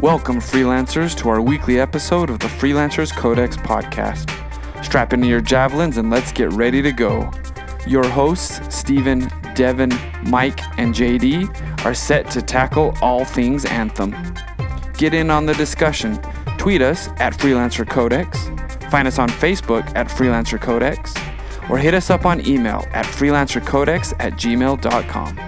Welcome, freelancers, to our weekly episode of the Freelancers Codex podcast. Strap into your javelins and let's get ready to go. Your hosts, Stephen, Devin, Mike, and JD, are set to tackle all things Anthem. Get in on the discussion. Tweet us at Freelancer Codex, find us on Facebook at Freelancer Codex, or hit us up on email at freelancercodex at gmail.com.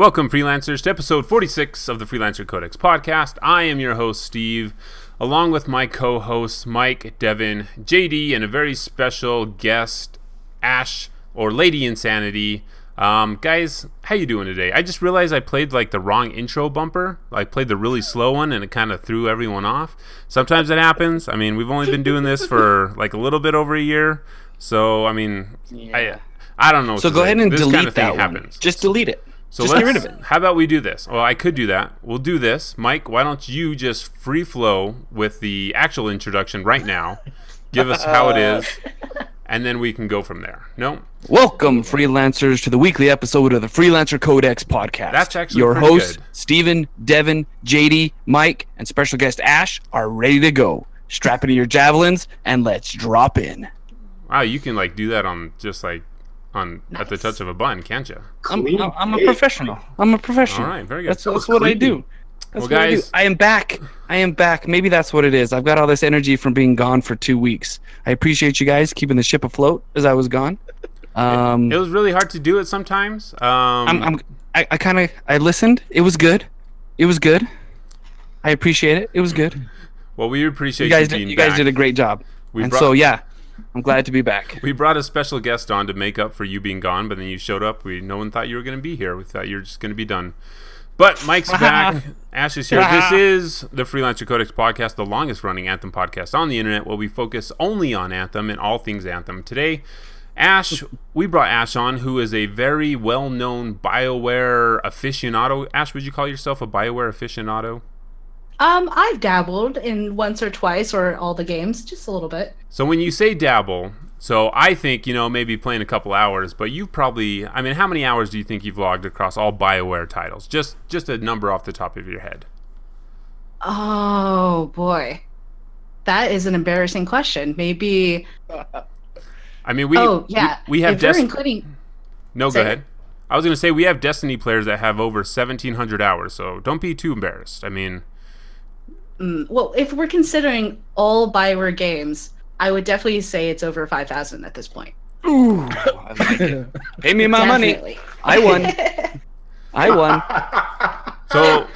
Welcome, freelancers, to episode 46 of the Freelancer Codex podcast. I am your host, Steve, along with my co hosts, Mike, Devin, JD, and a very special guest, Ash, or Lady Insanity. Um, guys, how you doing today? I just realized I played like the wrong intro bumper. I played the really slow one, and it kind of threw everyone off. Sometimes it happens. I mean, we've only been doing this for like a little bit over a year, so I mean, I I don't know. So go ahead and delete kind of that one. happens. Just delete it. So Just let's, get rid of it. How about we do this? Well, I could do that. We'll do this. Mike, why don't you just free flow with the actual introduction right now? Give us how it is, and then we can go from there. No? Welcome, freelancers, to the weekly episode of the Freelancer Codex podcast. That's actually your host, good. Stephen, Devin, JD, Mike, and special guest Ash are ready to go. Strap into your javelins and let's drop in. Wow, you can like do that on just like on at the touch of a button, can't you? I'm, Clean I'm, I'm a professional. I'm a professional. All right, very good. That's, that's what I do. Well, That's what I do. guys- I am back. I am back. Maybe that's what it is. I've got all this energy from being gone for two weeks. I appreciate you guys keeping the ship afloat as I was gone. Um, It was really hard to do it sometimes. Um, I'm, I'm I, I kind of I listened. It was good. It was good. I appreciate it. It was good. well, we appreciate You guys being did, you guys did a great job. We and brought- so yeah, I'm glad to be back. We brought a special guest on to make up for you being gone, but then you showed up. We no one thought you were going to be here. We thought you were just going to be done. But Mike's back. Ash is here. This is the Freelancer Codex podcast, the longest running Anthem podcast on the internet, where we focus only on Anthem and all things Anthem. Today, Ash, we brought Ash on, who is a very well known BioWare aficionado. Ash, would you call yourself a BioWare aficionado? Um, I've dabbled in once or twice or all the games, just a little bit. So when you say dabble, so I think you know maybe playing a couple hours, but you've probably I mean how many hours do you think you've logged across all BioWare titles? Just just a number off the top of your head. Oh boy, that is an embarrassing question. Maybe. I mean we oh yeah, we, we have if Destiny. including. No, say go ahead. I was going to say we have Destiny players that have over 1700 hours, so don't be too embarrassed. I mean, mm, Well, if we're considering all Bioware games, I would definitely say it's over five thousand at this point. Ooh, I like it. Pay me my money. I won. I won. so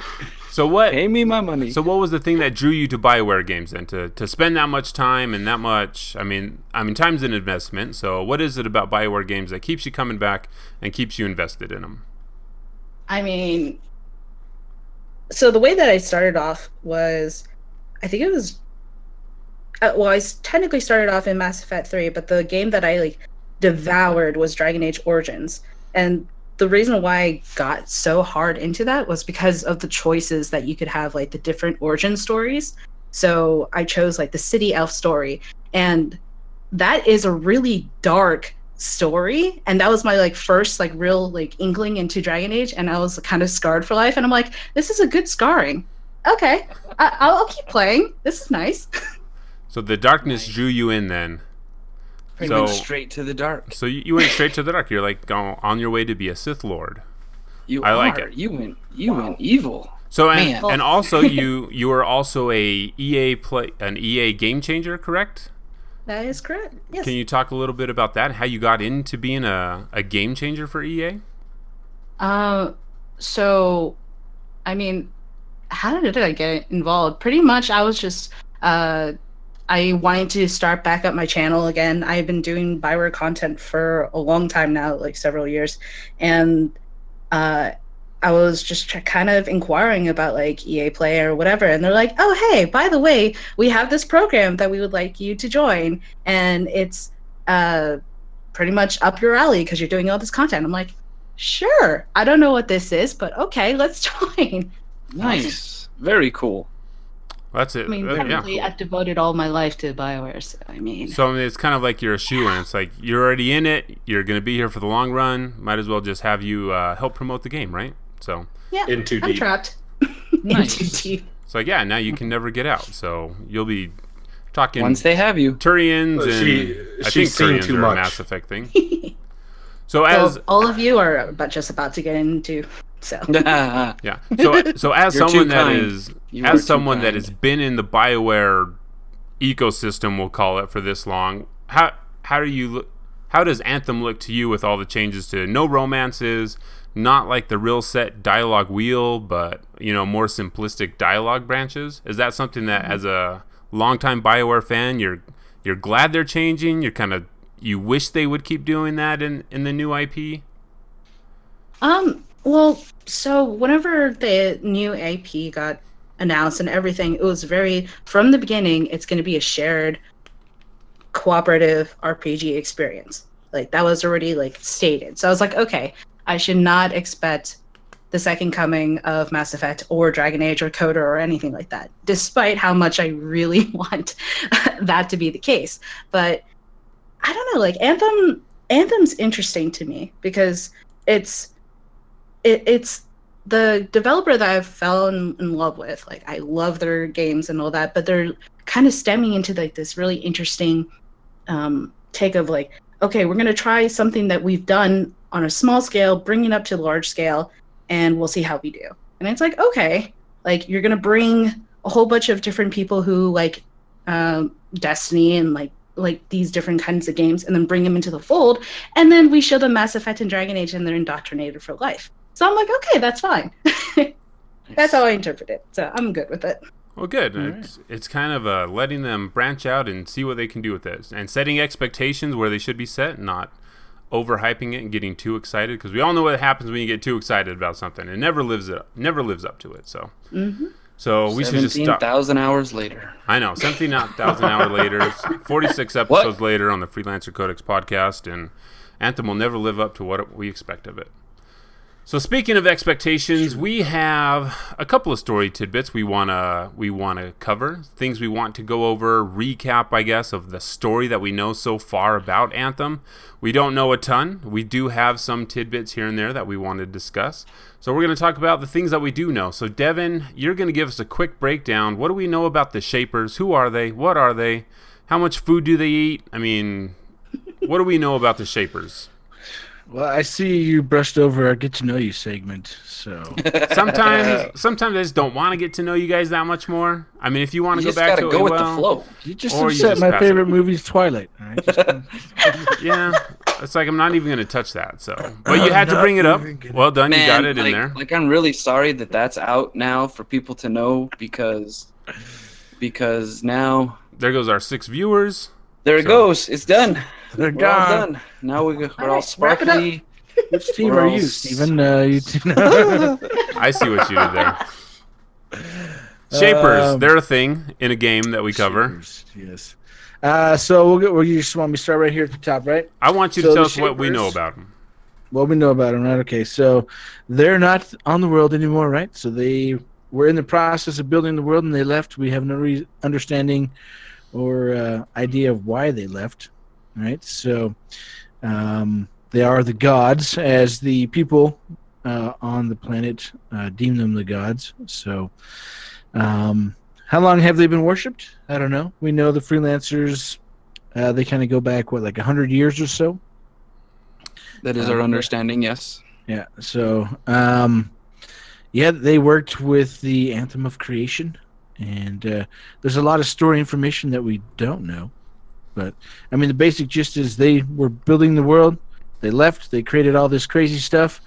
so what Pay me my money. So what was the thing that drew you to Bioware games then to, to spend that much time and that much I mean I mean time's an investment so what is it about Bioware games that keeps you coming back and keeps you invested in them? I mean, so the way that I started off was, I think it was, uh, well, I technically started off in Mass Effect 3, but the game that I like devoured was Dragon Age Origins. And the reason why I got so hard into that was because of the choices that you could have, like the different origin stories. So I chose like the City Elf story. And that is a really dark story and that was my like first like real like inkling into dragon age and i was kind of scarred for life and i'm like this is a good scarring okay I- I'll, I'll keep playing this is nice So the darkness drew you in then. We so- went straight to the dark. So you, you went straight to the dark. You're like go on your way to be a Sith Lord. You I like it. You went. You went evil. So and, and also you you were also a EA play an EA game changer, correct? That is correct yes Can you talk a little bit about that? How you got into being a, a game changer for EA? Um, so, I mean, how did I get involved? Pretty much, I was just, uh, I wanted to start back up my channel again. I've been doing Bioware content for a long time now, like several years, and uh, I was just tr- kind of inquiring about like EA Play or whatever, and they're like, "Oh, hey, by the way, we have this program that we would like you to join, and it's uh, pretty much up your alley because you're doing all this content." I'm like, "Sure, I don't know what this is, but okay, let's join." Nice. Very cool. That's it. I mean, Uh, yeah. technically, I've devoted all my life to Bioware. So, I mean, So I mean, it's kind of like you're a shoe in. It's like you're already in it. You're going to be here for the long run. Might as well just have you uh, help promote the game, right? So Yeah, In too I'm deep. trapped. Nice. In too deep. it's like yeah, now you can never get out. So you'll be talking Once they have you. Turians Well, and she- I she's think seen Turians too are much. a Mass Effect thing. So as all of you are about just about to get into. So Yeah. So so as You're someone that is You as someone that has been in the BioWare ecosystem, we'll call it for this long, how how do you look how does Anthem look to you with all the changes to no romances, not like the real set dialogue wheel, but you know, more simplistic dialogue branches? Is that something that as a longtime BioWare fan you're you're glad they're changing? You're kind of you wish they would keep doing that in in the new IP? Um, well, so whenever the new IP got announced and everything, it was very from the beginning, it's going to be a shared cooperative RPG experience. Like that was already like stated. So I was like, okay, I should not expect the second coming of Mass Effect or Dragon Age or Coda or anything like that, despite how much I really want that to be the case. But I don't know, like Anthem Anthem's interesting to me because it's it, it's the developer that I've fallen in love with. Like I love their games and all that, but they're kind of stemming into like this really interesting um, take of like, okay, we're gonna try something that we've done on a small scale, bring it up to large scale, and we'll see how we do. And it's like, okay, like you're gonna bring a whole bunch of different people who like um, Destiny and like like these different kinds of games, and then bring them into the fold, and then we show them Mass Effect and Dragon Age, and they're indoctrinated for life. So I'm like, okay, that's fine. that's how I interpret it. So I'm good with it. Well, good. All It's, it's kind of uh, letting them branch out and see what they can do with this, and setting expectations where they should be set, not overhyping it and getting too excited. Because we all know what happens when you get too excited about something; it never lives up, never lives up to it. So, hmm so we should just Seventeen stop. thousand hours later. I know, seventeen thousand hours later, forty six episodes later on the Freelancer Codex podcast, and Anthem will never live up to what we expect of it. So speaking of expectations, we have a couple of story tidbits we wanna we wanna cover, things we want to go over, recap, I guess, of the story that we know so far about Anthem. We don't know a ton. We do have some tidbits here and there that we want to discuss. So we're going to talk about the things that we do know. So Devin, you're going to give us a quick breakdown. What do we know about the Shapers? Who are they? What are they? How much food do they eat? I mean, what do we know about the Shapers? Well, I see you brushed over our get to know you segment, so Sometimes, sometimes I just don't want to get to know you guys that much more. I mean, if you want You to go just back gotta go it, with well, the flow. you just Or you upset just my pass it. favorite movie is Twilight. All right, just- yeah, it's like I'm not even going to touch that. So, but you had to bring it up. gonna- Well done, you got it like, in there. like I'm really sorry that that's out now for people to know because because now There goes our six viewers. there it So- goes. It's done. They're We're all gone. done. Now we go, we're all Alright, wrap it up. sparkly. Which team We're are you, s- Steven? Uh, you I see what you did there. Shapers, Um, they're a thing in a game that we cover. Shapers, Yes. Uh, so we'll get. Well, you just want me to start right here at the top, right? I want you So to tell the us what we know about them. What we know about them, right? Okay, so they're not on the world anymore, right? So they were in the process of building the world, and they left. We have no re- understanding or uh, idea of why they left, right? So um, they are the gods, as the people uh, on the planet uh, deem them the gods. So, um, how long have they been worshipped? I don't know. We know the freelancers. Uh, they kind of go back what, like hundred years or so. That is our understanding. Yes. Yeah. So, um, yeah, they worked with the Anthem of Creation, and uh, there's a lot of story information that we don't know. But I mean, the basic gist is they were building the world. They left. They created all this crazy stuff,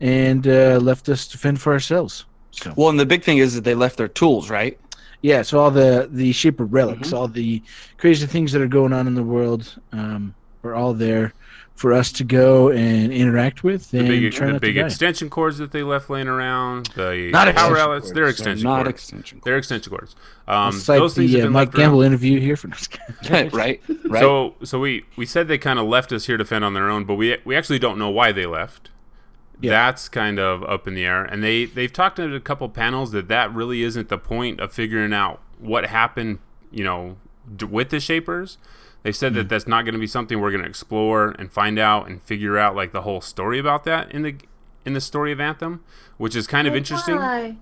and uh, left us to fend for ourselves. So Well, and the big thing is that they left their tools, right? yeah, so all the the Shaper relics, all the crazy things that are going on in the world, um, are all there for us to go and interact with The and big, try the not big to die. extension cords that they left laying around, the Not power extension outlets, they're cords, So extension not cords. extension. They're extension cords. Um, it's like those things the have uh, been Mike left around. Gamble interview here for right, right. So, so we we said they kind of left us here to fend on their own, but we we actually don't know why they left. Yeah. That's kind of up in the air, and they they've talked at a couple panels that that really isn't the point of figuring out what happened, you know, d- with the Shapers. They said Hmm. that that's not going to be something we're going to explore and find out and figure out like the whole story about that in the in in the story of Anthem, which is kind of interesting. Why?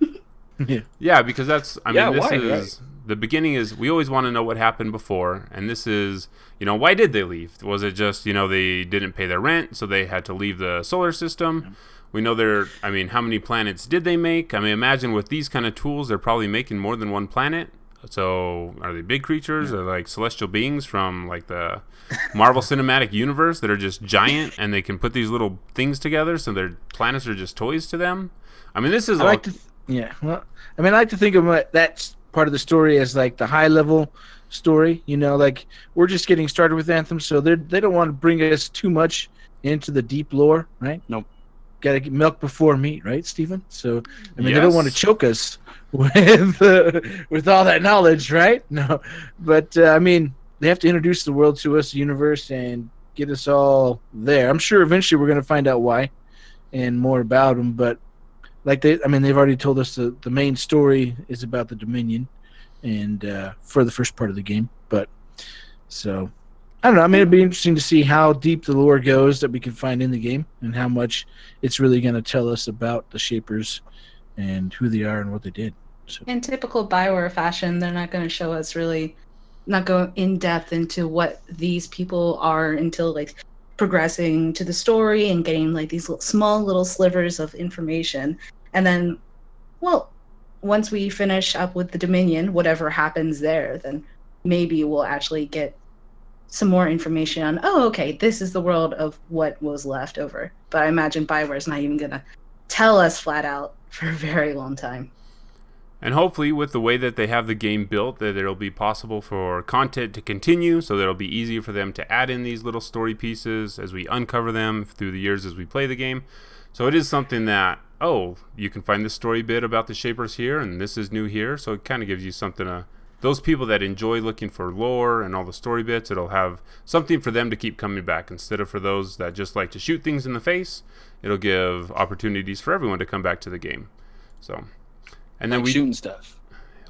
yeah. Yeah, because that's I mean this why, is the beginning is we always want to know what happened before and this is you know why did they leave? Was it just, you know, they didn't pay their rent so they had to leave the solar system? We know they're I mean, how many planets did they make? I mean, imagine with these kind of tools they're probably making more than one planet. So, are they big creatures or like celestial beings from like the Marvel Cinematic Universe that are just giant and they can put these little things together so their planets are just toys to them? I mean, this is I all like to, th- yeah. Well, I mean, I like to think of what that's part of the story as like the high level story. You know, like we're just getting started with Anthem, so they they don't want to bring us too much into the deep lore, right? Nope. Got to get milk before meat, right, Stephen? So I mean, they don't want to choke us with uh, with all that knowledge, right? No, but uh, I mean, they have to introduce the world to us, the universe, and get us all there. I'm sure eventually we're going to find out why and more about them, but like they i mean they've already told us the, the main story is about the dominion and uh, for the first part of the game but so i don't know. I mean it'd be interesting to see how deep the lore goes that we can find in the game and how much it's really going to tell us about the shapers and who they are and what they did. So. In typical Bioware fashion, they're not going to show us really, not go in depth into what these people are until like progressing to the story and getting like these small little slivers of information. And then, well, once we finish up with the Dominion, whatever happens there, then maybe we'll actually get some more information on, oh, okay, this is the world of what was left over. But I imagine Bioware's not even going to tell us flat out for a very long time. And hopefully, with the way that they have the game built, that it'll be possible for content to continue, so that it'll be easier for them to add in these little story pieces as we uncover them through the years as we play the game. So it is something that oh, you can find this story bit about the Shapers here, and this is new here. So it kind of gives you something to those people that enjoy looking for lore and all the story bits. It'll have something for them to keep coming back instead of for those that just like to shoot things in the face. It'll give opportunities for everyone to come back to the game. So. And then like we shooting stuff.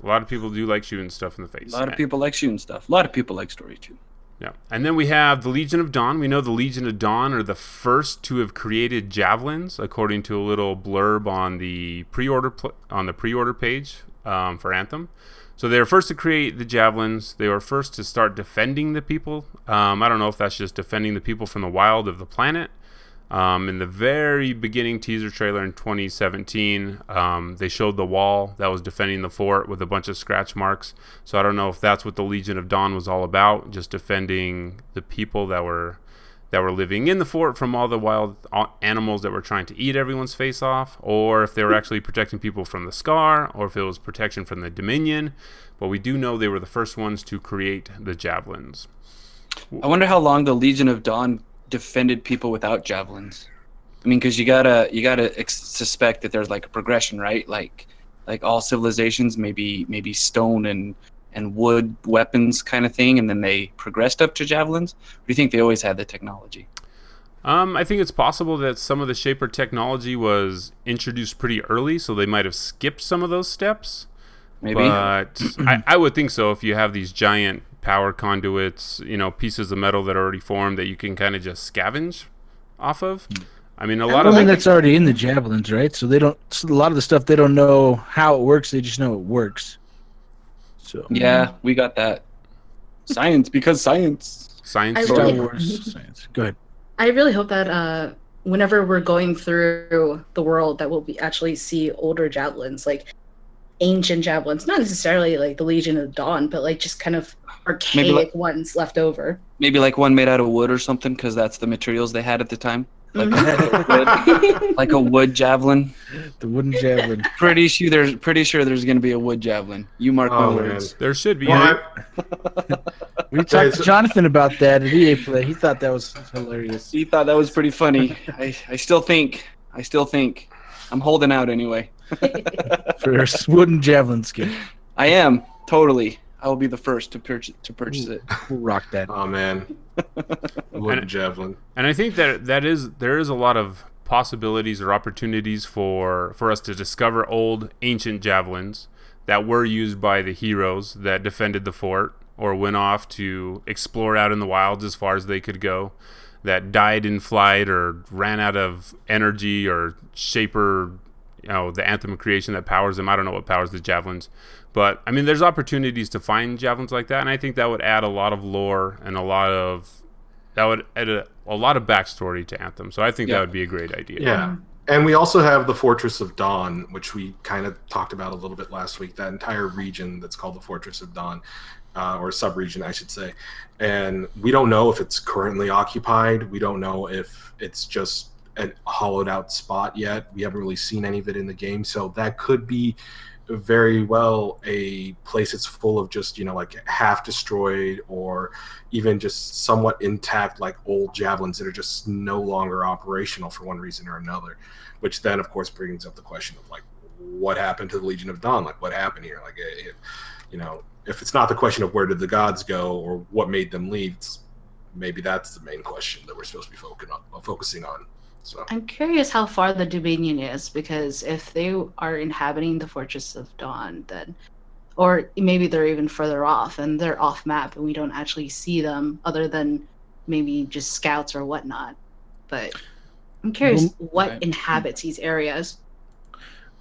a lot of people do like shooting stuff in the face. A lot of people like shooting stuff. A lot of people like story too. Yeah. And then we have the Legion of Dawn. We know the Legion of Dawn are the first to have created javelins, according to a little blurb on the pre-order pl- on the pre-order page um, for Anthem. So they were first to create the javelins. They were first to start defending the people. Um, I don't know if that's just defending the people from the wild of the planet. Um, in the very beginning teaser trailer in 2017, um, they showed the wall that was defending the fort with a bunch of scratch marks. So I don't know if that's what the Legion of Dawn was all about, just defending the people that were that were living in the fort from all the wild animals that were trying to eat everyone's face off, or if they were actually protecting people from the Scar, or if it was protection from the Dominion. But we do know they were the first ones to create the javelins. I wonder how long the Legion of Dawn defended people without javelins. I mean, because you gotta you gotta ex- suspect that there's like a progression, right? Like like all civilizations, maybe maybe stone and and wood weapons kind of thing, and then they progressed up to javelins. Or do you think they always had the technology? Um, I think it's possible that some of the Shaper technology was introduced pretty early, so they might have skipped some of those steps. Maybe. But I, I would think so if you have these giant power conduits, you know, pieces of metal that are already formed that you can kind of just scavenge off of. I mean, a lot I of mean that's already in the javelins, right? So they don't. So a lot of the stuff they don't know how it works. They just know it works. So yeah, we got that. Science because science. science I. Star really- Wars science. Go ahead. I really hope that uh, whenever we're going through the world, that we'll be actually see older javelins, like ancient javelins, not necessarily like the Legion of Dawn, but like just kind of archaic like- ones left over. Maybe like one made out of wood or something, because that's the materials they had at the time. Like, Mhm. a, like a wood javelin. The wooden javelin. Pretty sure there's pretty sure there's gonna be a wood javelin. You mark my Oh, man. words. There should be. Well, I- We talked to Jonathan about that at EA Play. He thought that was hilarious. He thought that was pretty funny. I, I still think I still think I'm holding out anyway. for a wooden javelin skin. I am totally. I will be the first to purchase to purchase it. Rock that. Oh man, wooden And- javelin. And I think that that is there is a lot of possibilities or opportunities for for us to discover old ancient javelins that were used by the heroes that defended the fort or went off to explore out in the wilds as far as they could go. that died in flight or ran out of energy or shaper, you know, the anthem of creation that powers them. I don't know what powers the javelins, but I mean, there's opportunities to find javelins like that, and I think that would add a lot of lore and a lot of that would add a, a lot of backstory to Anthem. So I think Yeah. that would be a great idea. Yeah. And we also have the Fortress of Dawn, which we kind of talked about a little bit last week. That entire region that's called the Fortress of Dawn, uh, or sub-region, I should say. And we don't know if it's currently occupied. We don't know if it's just a hollowed out spot yet. We haven't really seen any of it in the game, so that could be very well a place that's full of just you know like half destroyed or even just somewhat intact like old javelins that are just no longer operational for one reason or another which then of course brings up the question of like what happened to the legion of dawn? Like what happened here? Like you know if it's not the question of where did the gods go or what made them leave maybe that's the main question that we're supposed to be focusing on so I'm curious how far the Dominion is because if they are inhabiting the Fortress of Dawn, then, or maybe they're even further off and they're off map and we don't actually see them other than maybe just scouts or whatnot. But I'm curious Well, what inhabits these areas.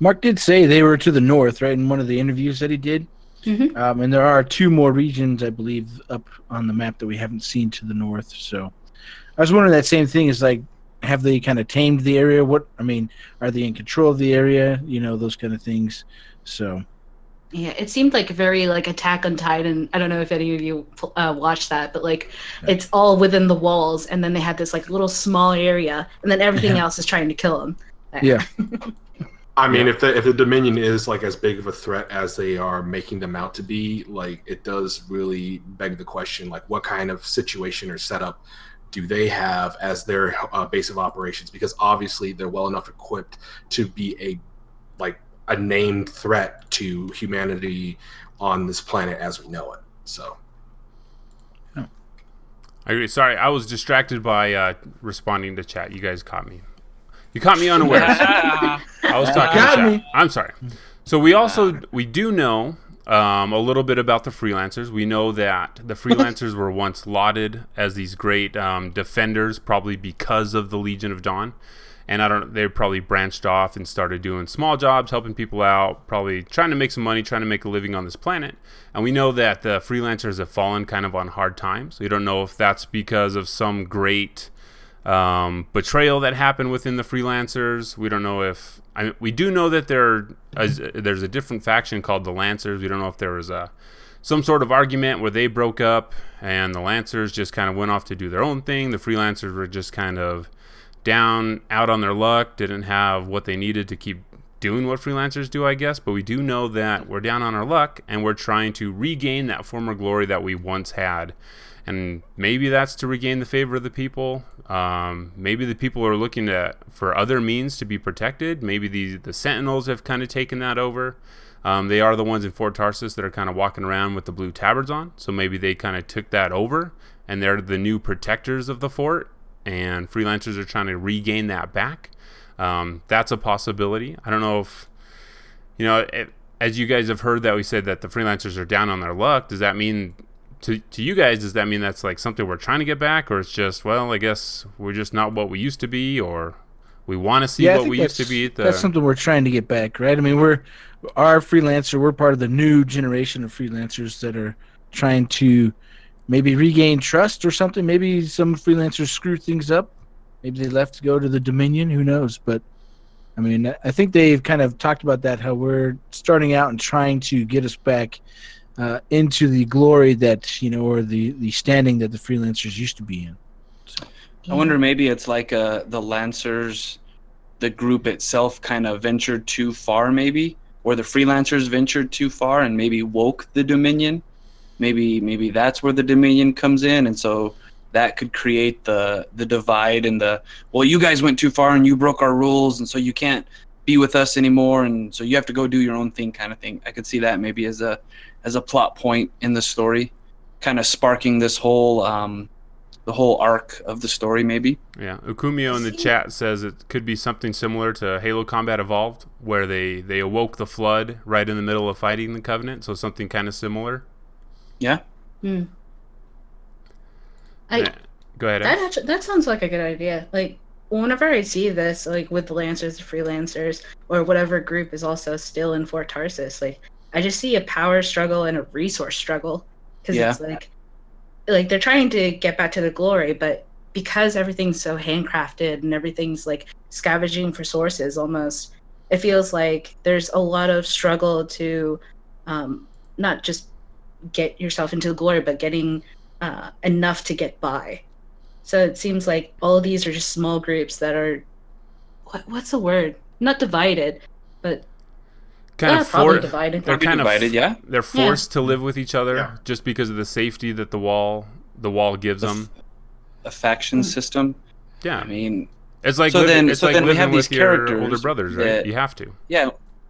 Mark did say they were to the north, right? In one of the interviews that he did. Mhm. Um, and there are two more regions, I believe, up on the map that we haven't seen to the north. So I was wondering that same thing is like, have they kind of tamed the area? What I mean, are they in control of the area? You know, those kind of things. So Yeah, it seemed like very like Attack on Titan. I don't know if any of you uh, watched that, but like it's all within the walls, and then they had this like little small area, and then everything Yeah. else is trying to kill them. Yeah. I mean, Yeah. if the if the Dominion is like as big of a threat as they are making them out to be, like it does really beg the question, like what kind of situation or setup do they have as their uh, base of operations? Because obviously they're well enough equipped to be a like a named threat to humanity on this planet as we know it. So I agree. Sorry, I was distracted by uh, responding to chat. You guys caught me. You caught me unaware. I was talking Got to chat. me. I'm sorry. So we also we do know um, a little bit about the freelancers. We know that the freelancers were once lauded as these great um, defenders, probably because of the Legion of Dawn. And I don't. They probably branched off and started doing small jobs, helping people out, probably trying to make some money, trying to make a living on this planet. And we know that the freelancers have fallen kind of on hard times. We don't know if that's because of some great um, betrayal that happened within the freelancers. We don't know if I we do know that there's a different faction called the Lancers. We don't know if there was a some sort of argument where they broke up and the Lancers just kind of went off to do their own thing. The freelancers were just kind of down, out on their luck, didn't have what they needed to keep doing what freelancers do, I guess. But we do know that we're down on our luck and we're trying to regain that former glory that we once had. And maybe that's to regain the favor of the people. Um, maybe the people are looking at for other means to be protected. Maybe the the Sentinels have kind of taken that over. Um, they are the ones in Fort Tarsus that are kind of walking around with the blue tabards on. So maybe they kind of took that over, and they're the new protectors of the fort. And freelancers are trying to regain that back. Um, that's a possibility. I don't know if you know. It, as you guys have heard that we said that the freelancers are down on their luck. Does that mean to, to you guys, does that mean that's like something we're trying to get back, or it's just well, I guess we're just not what we used to be, or we want to see I what we used to be? The, That's something we're trying to get back, right? I mean, we're our freelancer. We're part of the new generation of freelancers that are trying to maybe regain trust or something. Maybe some freelancers screw things up. Maybe they left to go to the Dominion. Who knows? But I mean, I think they've kind of talked about that. How we're starting out and trying to get us back uh, into the glory that you know, or the the standing that the freelancers used to be in. I wonder maybe it's like uh, the Lancers, the group itself kind of ventured too far, maybe, or the freelancers ventured too far and maybe woke the Dominion. Maybe maybe that's where the Dominion comes in, and so that could create the the divide and the well, you guys went too far and you broke our rules, and so you can't be with us anymore, and so you have to go do your own thing, kind of thing. I could see that maybe as a as a plot point in the story, kind of sparking this whole um, the whole arc of the story, maybe. Yeah, Ukumio in the chat says it could be something similar to Halo Combat Evolved, where they they awoke the flood right in the middle of fighting the Covenant, so something kind of similar. Yeah. Hmm. I Go ahead. That actually, that sounds like a good idea. Like whenever I see this, like with the Lancers, the freelancers, or whatever group is also still in Fort Tarsus, like I just see a power struggle and a resource struggle because Yeah. it's like, like they're trying to get back to the glory, but because everything's so handcrafted and everything's like scavenging for sources, almost it feels like there's a lot of struggle to um, not just get yourself into the glory, but getting uh, enough to get by. So it seems like all of these are just small groups that are what, what's the word? Not divided, but kind of probably for, divided. they're Probably kind divided, of yeah. they're Yeah. forced to live with each other Yeah. just because of the safety that the wall the wall gives The f- them. A faction Hmm. system. Yeah, I mean, it's like So living, then- it's so like then we have these your older characters brothers, right? that- You have to. yeah,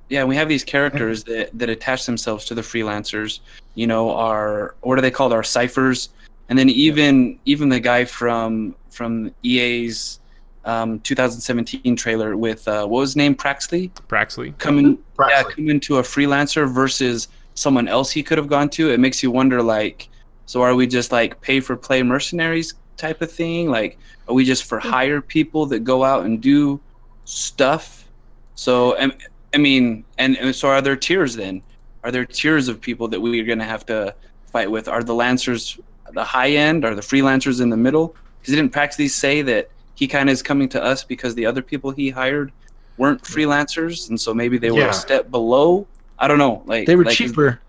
yeah. We have these characters that that attach themselves to the freelancers. You know, our what are they called? Our ciphers, and then even even the guy from from EA's um, 2017 trailer with uh, what was his name? Praxley Praxley. coming yeah, coming to a freelancer versus someone else he could have gone to. It makes you wonder, like, so are we just like pay for play mercenaries type of thing? Like, are we just for hire people that go out and do stuff? So, and- I mean, and, and so are there tiers then? Are there tiers of people that we are going to have to fight with? Are the lancers the high end? Are the freelancers in the middle? Because didn't Praxley say that he kind of is coming to us because the other people he hired weren't freelancers, and so maybe they were Yeah. a step below. I don't know. Like They were like, cheaper,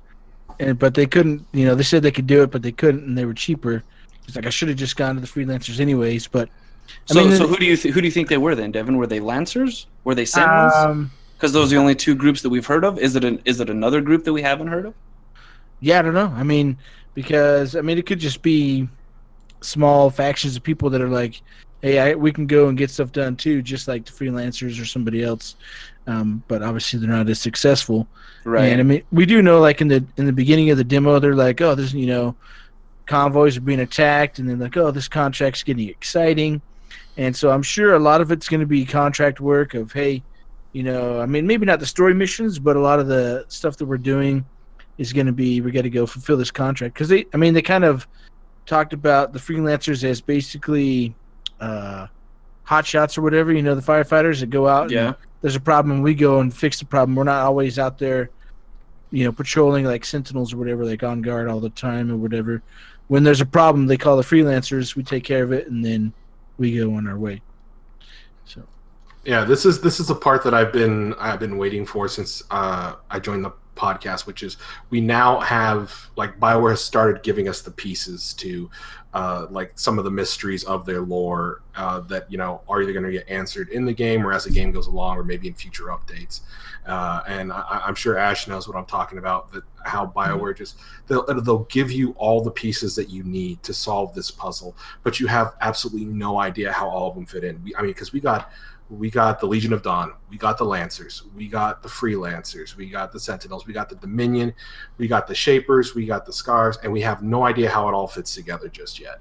and but they couldn't. You know, they said they could do it, but they couldn't, and they were cheaper. It's like I should have just gone to the freelancers anyways. But I So, mean, so who do you th- who do you think they were then, Devin? Were they lancers? Were they sentinels? um, Because those are the only two groups that we've heard of. Is it an is it another group that we haven't heard of? yeah, I don't know. I mean, because I mean, it could just be small factions of people that are like, hey, I, we can go and get stuff done too, just like the freelancers or somebody else. Um, but obviously, they're not as successful. Right. And I mean, we do know, like in the in the beginning of the demo, they're like, "Oh, this, you know, convoys are being attacked," and then like, "Oh, this contract's getting exciting," and so I'm sure a lot of it's going to be contract work of, hey, you know, I mean, maybe not the story missions, but a lot of the stuff that we're doing is going to be we got to go fulfill this contract because they, I mean, they kind of talked about the freelancers as basically uh, hot shots or whatever, you know, the firefighters that go out and yeah. there's a problem, we go and fix the problem. We're not always out there, you know, patrolling like sentinels or whatever, like on guard all the time or whatever. When there's a problem, they call the freelancers. We take care of it, and then we go on our way. So Yeah, this is this is a part that I've been I've been waiting for since uh, I joined the podcast, which is we now have like Bioware has started giving us the pieces to uh, like some of the mysteries of their lore uh, that you know are either going to get answered in the game or as the game goes along, or maybe in future updates. Uh, and I, I'm sure Ash knows what I'm talking about. That how Bioware just they'll they'll give you all the pieces that you need to solve this puzzle, but you have absolutely no idea how all of them fit in. We, I mean, because we got we got the Legion of Dawn, we got the Lancers, we got the Freelancers, we got the Sentinels, we got the Dominion, we got the Shapers, we got the Scars, and we have no idea how it all fits together just yet.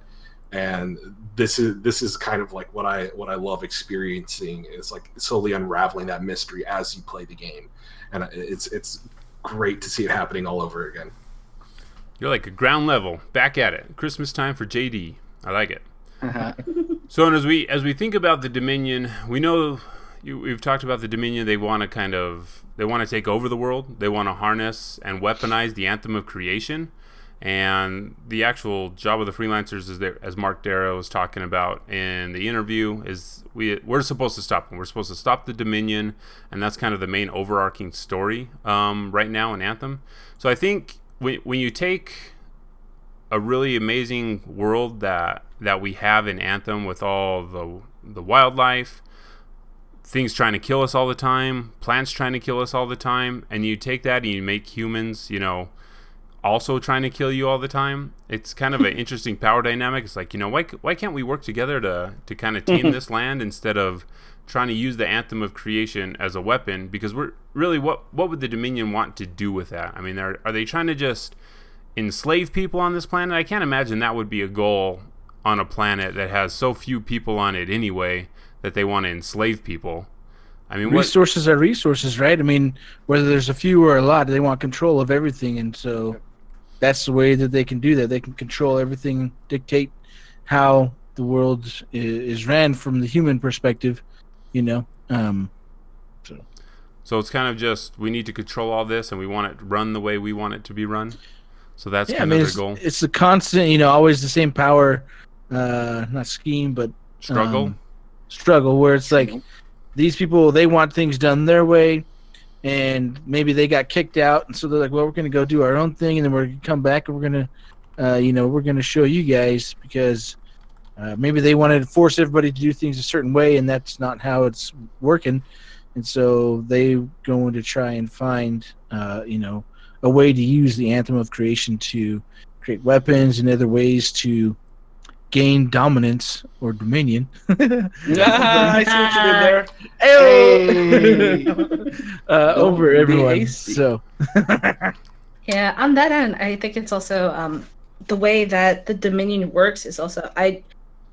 And this is this is kind of like what I what I love experiencing is like slowly unraveling that mystery as you play the game, and it's it's great to see it happening all over again. You're like a ground level, back at it. Christmas time for JD. I like it. So, and as we as we think about the Dominion, we know you, we've talked about the Dominion. They want to kind of they want to take over the world. They want to harness and weaponize the anthem of creation. And the actual job of the freelancers is there, as Mark Darrah was talking about in the interview, is we we're supposed to stop them. We're supposed to stop the Dominion, and that's kind of the main overarching story um, right now in Anthem. So I think when when you take a really amazing world that that we have in Anthem with all the the wildlife, things trying to kill us all the time, plants trying to kill us all the time, and you take that and you make humans, you know, also trying to kill you all the time. It's kind of an interesting power dynamic. It's like, you know, why why can't we work together to to kind of tame this land instead of trying to use the anthem of creation as a weapon because we're really what what would the dominion want to do with that? I mean, are are they trying to just enslave people on this planet? I can't imagine that would be a goal on a planet that has so few people on it anyway that they want to enslave people. I mean, what, resources are resources, right? I mean, whether there's a few or a lot, they want control of everything, and so that's the way that they can do that. They can control everything, dictate how the world is, is ran from the human perspective, you know. Um, So it's kind of just we need to control all this, and we want it run the way we want it to be run. So that's yeah, I kind mean, of it's, their goal. it's the constant, you know, always the same power, uh, not scheme, but Struggle. um, struggle where it's like these people they want things done their way and maybe they got kicked out and so they're like well we're going to go do our own thing and then we're going to come back and we're going to uh, you know we're going to show you guys because uh, maybe they wanted to force everybody to do things a certain way and that's not how it's working and so they going to try and find uh, you know a way to use the anthem of creation to create weapons and other ways to gain dominance or dominion Ah, I see what you did there. Hey! uh, over everyone. So Yeah, on that end, I think it's also um, the way that the Dominion works is also I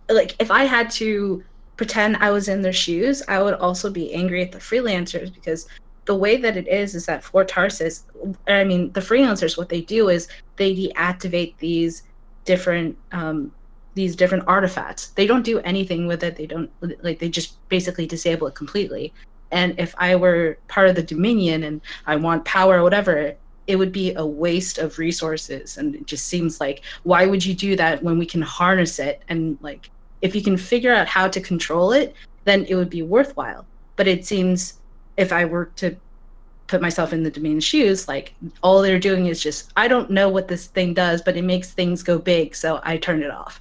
like if I had to pretend I was in their shoes, I would also be angry at the freelancers because the way that it is is that Fort Tarsus, I mean the freelancers, what they do is they deactivate these different um, these different artifacts. They don't do anything with it. They don't like they just basically disable it completely. And if I were part of the Dominion and I want power or whatever, it would be a waste of resources. And it just seems like why would you do that when we can harness it and like if you can figure out how to control it, then it would be worthwhile. But it seems if I were to put myself in the Dominion's shoes, like all they're doing is just I don't know what this thing does, but it makes things go big, so I turn it off.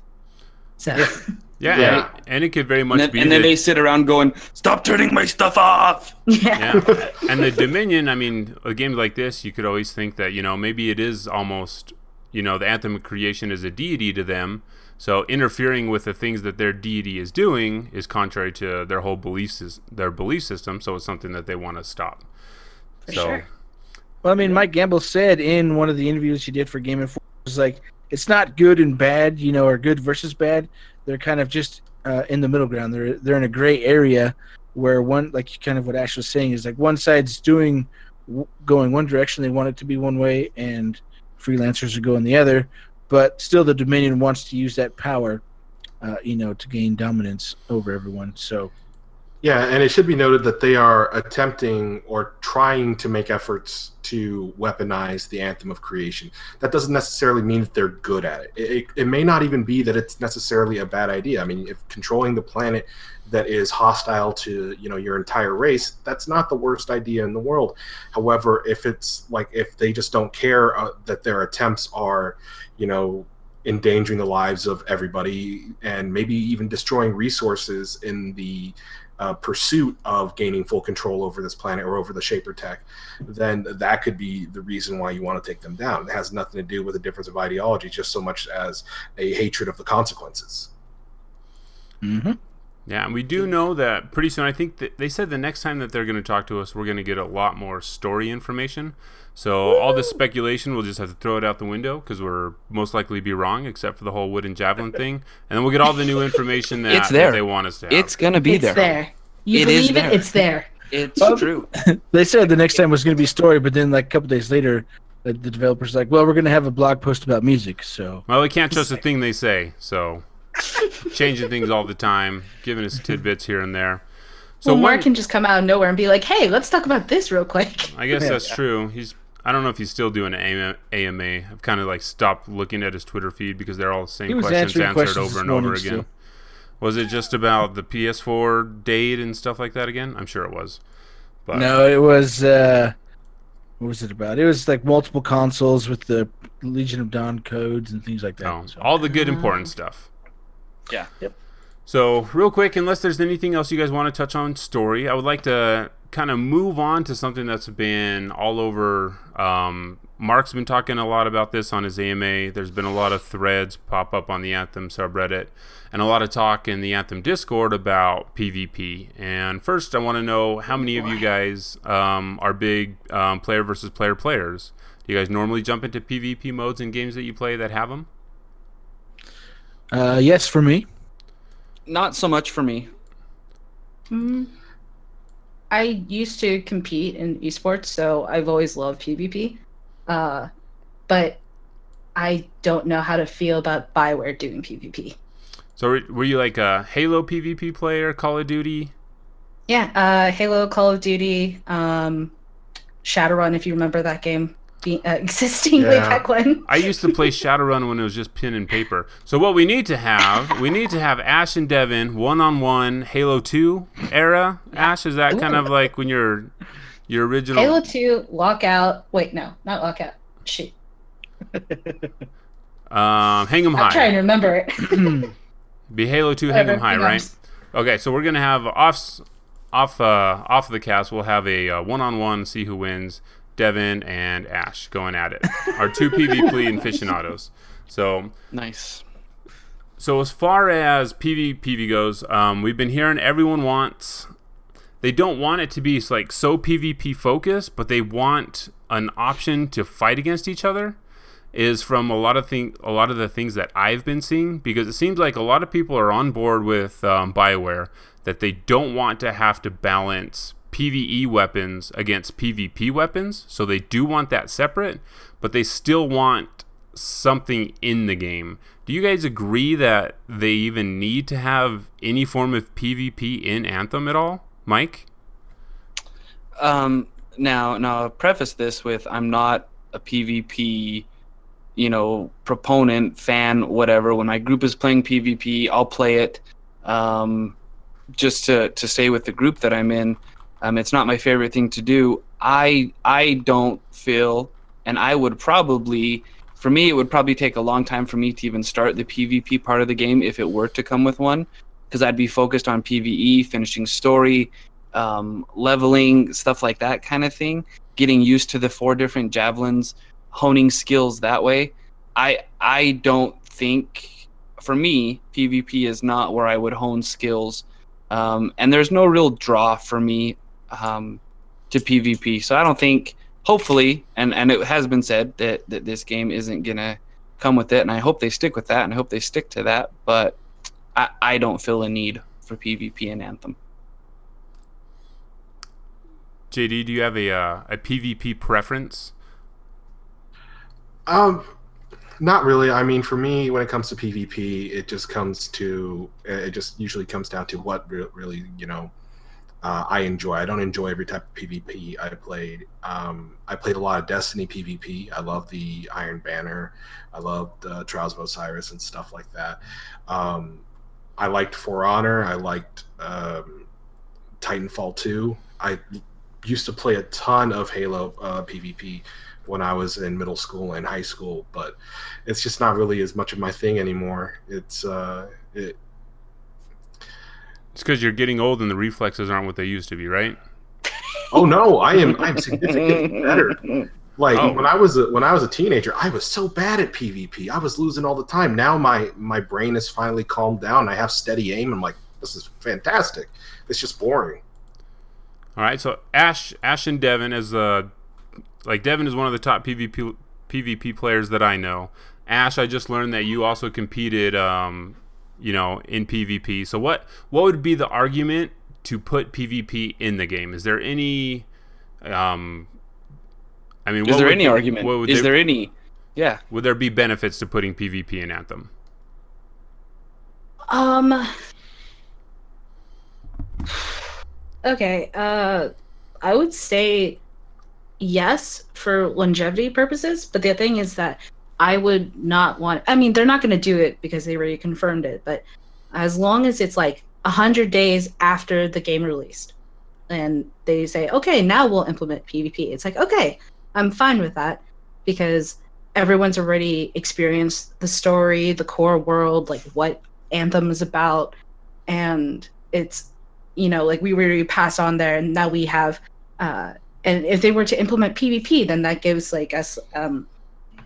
So yeah, Yeah. And, and it could very much And then, be and then that- they sit around going, "Stop turning my stuff off." yeah. yeah. and the Dominion, I mean, a game like this, you could always think that, you know, maybe it is almost, you know, the Anthem of Creation is a deity to them. So interfering with the things that their deity is doing is contrary to their whole beliefs, their belief system. So it's something that they want to stop. For so, sure. Well, I mean, Mike Gamble said in one of the interviews he did for Game Informer, was like, it's not good and bad, you know, or good versus bad. They're kind of just uh, in the middle ground. They're they're in a gray area where one, like kind of what Ash was saying, is like one side's doing going one direction, they want it to be one way, and freelancers are going the other. But still, the Dominion wants to use that power, uh, you know, to gain dominance over everyone. So Yeah, and it should be noted that they are attempting or trying to make efforts to weaponize the anthem of creation. That doesn't necessarily mean that they're good at it. It, it. it may not even be that it's necessarily a bad idea. I mean, if controlling the planet that is hostile to you know your entire race, that's not the worst idea in the world. However, if it's like if they just don't care uh, that their attempts are, you know, endangering the lives of everybody and maybe even destroying resources in the uh, pursuit of gaining full control over this planet or over the Shaper tech, then that could be the reason why you want to take them down. It has nothing to do with a difference of ideology, just so much as a hatred of the consequences. mm-hmm. Yeah, and we do know that pretty soon. I think that they said the next time that they're going to talk to us, we're going to get a lot more story information. So all this speculation, we'll just have to throw it out the window because we're most likely be wrong, except for the whole wooden javelin thing, and then we'll get all the new information that, It's there. that they want us to have. It's gonna be it's there. there. You It is believe there. it, it's there. It's Well, true. They said the next time was going to be story, but then like a couple days later, the, the developers like, well, we're going to have a blog post about music. So well, we can't trust a thing they say, so changing things all the time, giving us tidbits here and there. So So well, Mark one- can just come out of nowhere and be like, "Hey, let's talk about this real quick." I guess Yeah. that's true. He's I don't know if he's still doing an AMA. I've kind of like stopped looking at his Twitter feed because they're all the same questions answered questions over and over again. still. Was it just about the PS4 date and stuff like that again? I'm sure it was. But no, it was uh, what was it about? It was like multiple consoles with the Legion of Dawn codes and things like that. no, So- all the good important stuff. Yeah. Yep. So, real quick, unless there's anything else you guys want to touch on story, I would like to kind of move on to something that's been all over. Um, Mark's been talking a lot about this on his AMA. There's been a lot of threads pop up on the Anthem subreddit and a lot of talk in the Anthem Discord about PvP. And first, I want to know how many of you guys um, are big um, player versus player players. Do you guys normally jump into PvP modes in games that you play that have them? Uh, yes, for me. Not so much for me. Mm. I used to compete in esports, so I've always loved PvP. Uh, but I don't know how to feel about Bioware doing PvP. So were, were you like a Halo PvP player, Call of Duty? Yeah, uh, Halo, Call of Duty, um, Shadowrun, if you remember that game be, uh, existing way back when. I used to play Shadowrun when it was just pen and paper. So what we need to have, we need to have Ash and Devin one on one Halo Two era. Ash, is that kind of like when you're your original? Halo 2, Lockout. Wait, no, not Lockout. Shoot. Um, hang 'em high. I'm trying to remember it. Be Halo Two, hang 'em Whatever, high, hang on. right? Okay, so we're gonna have off off uh, off of the cast. We'll have a uh, one-on-one, see who wins. Devin and Ash going at it. Our two PvP and aficionados. So Nice. So as far as PvP goes, um, we've been hearing everyone wants. They don't want it to be like so PvP focused, but they want an option to fight against each other. Is from a lot of thing, a lot of the things that I've been seeing because it seems like a lot of people are on board with um, Bioware that they don't want to have to balance PVE weapons against PvP weapons, so they do want that separate, but they still want something in the game. Do you guys agree that they even need to have any form of PvP in Anthem at all, Mike? Um, now, now, I'll preface this with I'm not a PvP, you know, proponent, fan, whatever. When my group is playing PvP, I'll play it, um, just to to stay with the group that I'm in. Um, it's not my favorite thing to do. I I don't feel, and I would probably, for me, it would probably take a long time for me to even start the PvP part of the game if it were to come with one, because I'd be focused on PVE, finishing story, um, leveling, stuff like that kind of thing. Getting used to the four different javelins, honing skills that way. I I don't think for me PvP is not where I would hone skills, um, and there's no real draw for me um, to PvP. So I don't think. Hopefully, and and it has been said that that this game isn't gonna come with it, and I hope they stick with that, and I hope they stick to that. But I I don't feel a need for PvP in Anthem. JD, do you have a uh, a PvP preference? Um, not really. I mean, for me, when it comes to PvP, it just comes to it just usually comes down to what re- really you know uh, I enjoy. I don't enjoy every type of PvP I played. Um, I played a lot of Destiny PvP. I love the Iron Banner. I loved uh, Trials of Osiris and stuff like that. Um, I liked For Honor. I liked um, Titanfall 2. I used to play a ton of Halo uh, PvP when I was in middle school and high school, but it's just not really as much of my thing anymore. It's uh, it, It's because you're getting old and the reflexes aren't what they used to be, right? oh no, I am I'm significantly better. Like Oh. when I was a, when I was a teenager, I was so bad at PvP. I was losing all the time. Now my my brain is finally calmed down. I have steady aim. I'm like, this is fantastic. It's just boring. All right, so Ash, Ash and Devin as the like Devin is one of the top PvP PvP players that I know. Ash, I just learned that you also competed, um, you know, in PvP. So what what would be the argument to put PvP in the game? Is there any, um, I mean, Is what there would any argument? what would Is they- there any? Yeah. would there be benefits to putting PvP in Anthem? Um. Okay. Uh, I would say yes for longevity purposes, but the thing is that I would not want. I mean, they're not going to do it because they already confirmed it, but as long as it's like hundred days after the game released, and they say, okay, now we'll implement PvP. It's like, okay, I'm fine with that because everyone's already experienced the story, the core world, like what Anthem is about, and it's you know like we already passed on there, and now we have. Uh, and if they were to implement PvP, then that gives like us um,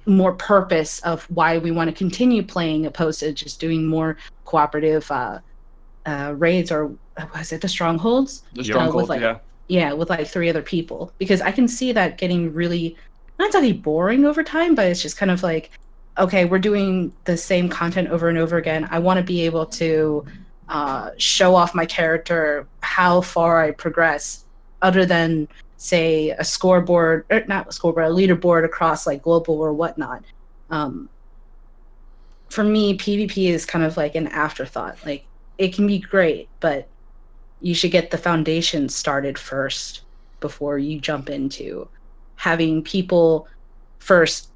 more purpose of why we want to continue playing, opposed to just doing more cooperative uh, uh, raids or uh, was it the strongholds? The Yeah. stronghold. with, like, yeah. yeah with like three other people because i can see that getting really not exactly boring over time but it's just kind of like okay we're doing the same content over and over again i want to be able to uh, show off my character how far i progress other than say a scoreboard or not a scoreboard a leaderboard across like global or whatnot um, for me, PvP is kind of like an afterthought. Like it can be great, but you should get the foundation started first before you jump into having people first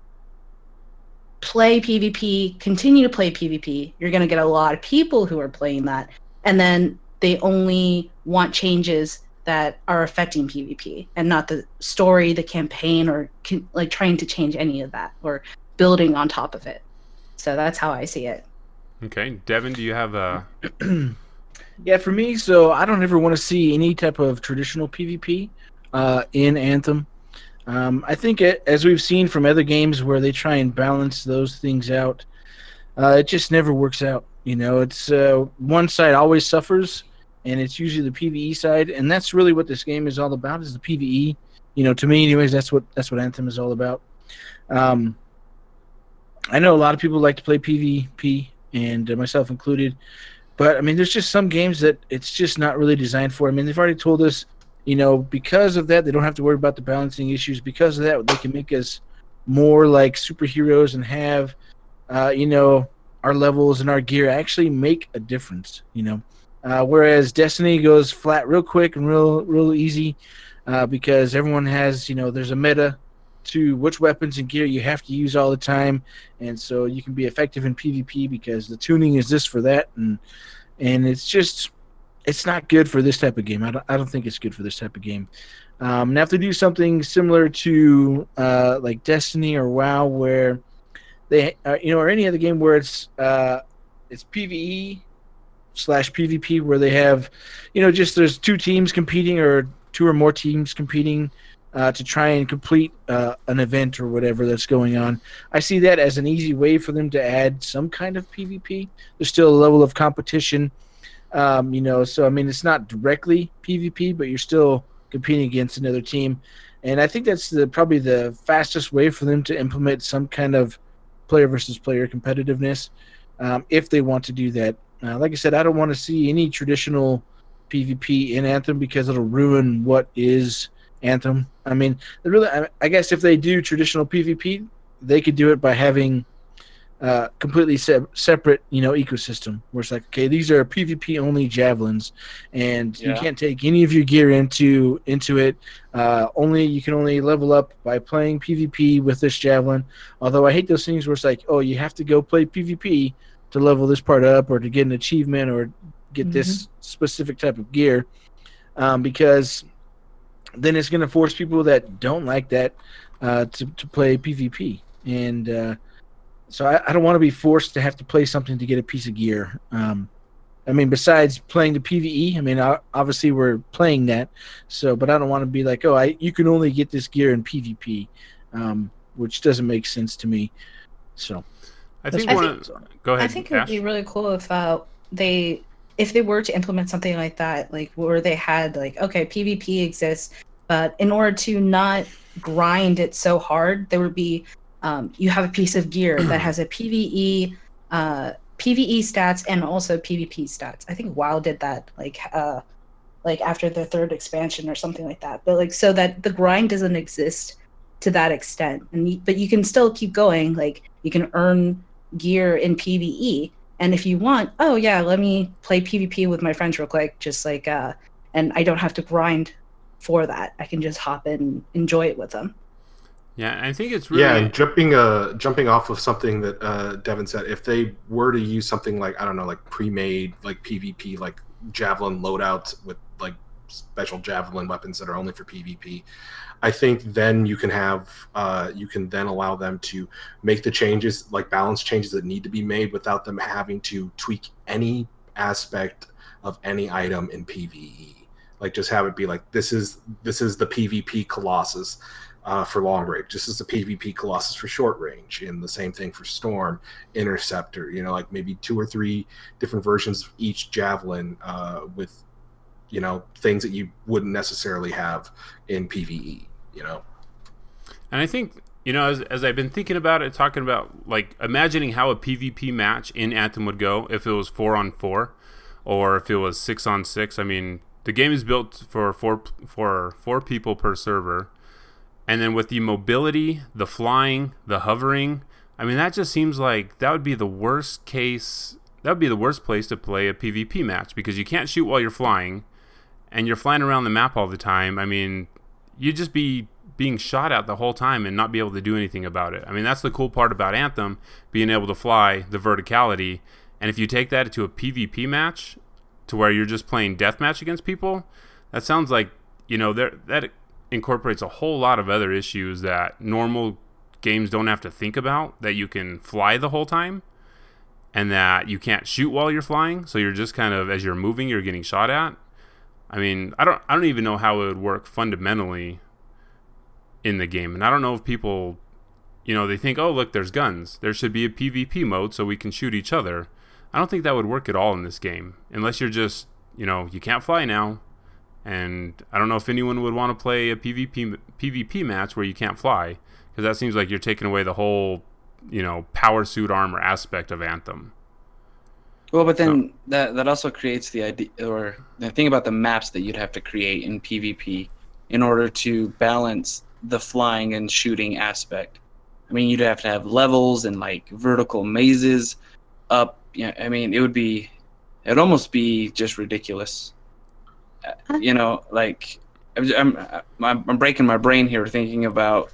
play PvP, continue to play PvP. You're going to get a lot of people who are playing that. And then they only want changes that are affecting PvP and not the story, the campaign, or can, like trying to change any of that or building on top of it. So that's how I see it. Okay, Devin, do you have a? yeah, for me, so I don't ever want to see any type of traditional PvP uh, in Anthem. Um, I think it, as we've seen from other games where they try and balance those things out, uh, it just never works out. You know, it's uh, one side always suffers, and it's usually the PVE side, and that's really what this game is all about is the PVE. You know, to me, anyways, that's what that's what Anthem is all about. Um, I know a lot of people like to play PvP, and uh, myself included. But I mean, there's just some games that it's just not really designed for. I mean, they've already told us, you know, because of that, they don't have to worry about the balancing issues. Because of that, they can make us more like superheroes and have, uh, you know, our levels and our gear actually make a difference. You know, uh, whereas Destiny goes flat real quick and real real easy uh, because everyone has, you know, there's a meta to which weapons and gear you have to use all the time, and so you can be effective in PvP because the tuning is this for that, and and it's just it's not good for this type of game. I don't, I don't think it's good for this type of game. Um, now, if they do something similar to uh, like Destiny or WoW, where they uh, you know or any other game where it's uh, it's PVE slash PvP, where they have you know just there's two teams competing or two or more teams competing uh, to try and complete uh, an event or whatever that's going on. I see that as an easy way for them to add some kind of PvP. There's still a level of competition, um, you know. So I mean, it's not directly PvP, but you're still competing against another team, and I think that's the probably the fastest way for them to implement some kind of player versus player competitiveness, um, if they want to do that. Uh, like I said, I don't want to see any traditional PvP in Anthem because it'll ruin what is Anthem. I mean, really, I guess if they do traditional PvP, they could do it by having uh, completely se- separate, you know, ecosystem where it's like, okay, these are PvP only javelins, and yeah. you can't take any of your gear into into it. Uh, only you can only level up by playing PvP with this javelin. Although I hate those things where it's like, oh, you have to go play PvP to level this part up, or to get an achievement, or get mm-hmm. this specific type of gear, um, because then it's going to force people that don't like that uh, to to play PvP, and uh, so I, I don't want to be forced to have to play something to get a piece of gear. Um, I mean, besides playing the PVE, I mean, obviously we're playing that, so but I don't want to be like, oh, I you can only get this gear in PvP, um, which doesn't make sense to me. So, I think, one of, go ahead. I think it would be really cool if uh, they if they were to implement something like that, like where they had like, okay, PvP exists, but in order to not grind it so hard, there would be um, you have a piece of gear that has a PVE uh, PVE stats and also PvP stats. I think WoW did that like uh, like after the third expansion or something like that. But like so that the grind doesn't exist to that extent, and you, but you can still keep going. Like you can earn gear in PVE, and if you want, oh yeah, let me play PvP with my friends real quick, just like uh, and I don't have to grind for that. I can just hop in and enjoy it with them. Yeah, I think it's really yeah. And jumping uh jumping off of something that uh Devin said, if they were to use something like I don't know, like pre-made like PvP, like javelin loadouts with like special javelin weapons that are only for PvP, I think then you can have uh you can then allow them to make the changes like balance changes that need to be made without them having to tweak any aspect of any item in PvE like just have it be like this is this is the PvP Colossus uh, for long range. This is the PvP Colossus for short range, and the same thing for Storm, Interceptor. You know, like maybe two or three different versions of each javelin uh, with you know things that you wouldn't necessarily have in PVE. You know, and I think you know, as, as I've been thinking about it, talking about like imagining how a PvP match in Anthem would go if it was four on four, or if it was six on six. I mean, the game is built for four for four people per server, and then with the mobility, the flying, the hovering, I mean, that just seems like that would be the worst case. That would be the worst place to play a PvP match because you can't shoot while you're flying, and you're flying around the map all the time. I mean, you'd just be being shot at the whole time and not be able to do anything about it. I mean, that's the cool part about Anthem, being able to fly, the verticality. And if you take that to a PvP match, to where you're just playing deathmatch against people, that sounds like you know there that incorporates a whole lot of other issues that normal games don't have to think about. That you can fly the whole time, and that you can't shoot while you're flying. So you're just kind of as you're moving, you're getting shot at. I mean, I don't I don't even know how it would work fundamentally in the game, and I don't know if people, you know, they think, oh look, there's guns. There should be a PvP mode so we can shoot each other. I don't think that would work at all in this game, unless you're just, you know, you can't fly now, and I don't know if anyone would want to play a PvP PvP match where you can't fly, because that seems like you're taking away the whole, you know, power suit armor aspect of Anthem. Well, but then that that also creates the idea or the thing about the maps that you'd have to create in PvP in order to balance the flying and shooting aspect. I mean, you'd have to have levels and like vertical mazes up. Yeah, I mean, it would be, it'd almost be just ridiculous. Uh, You know, like I'm, I'm, I'm I'm breaking my brain here thinking about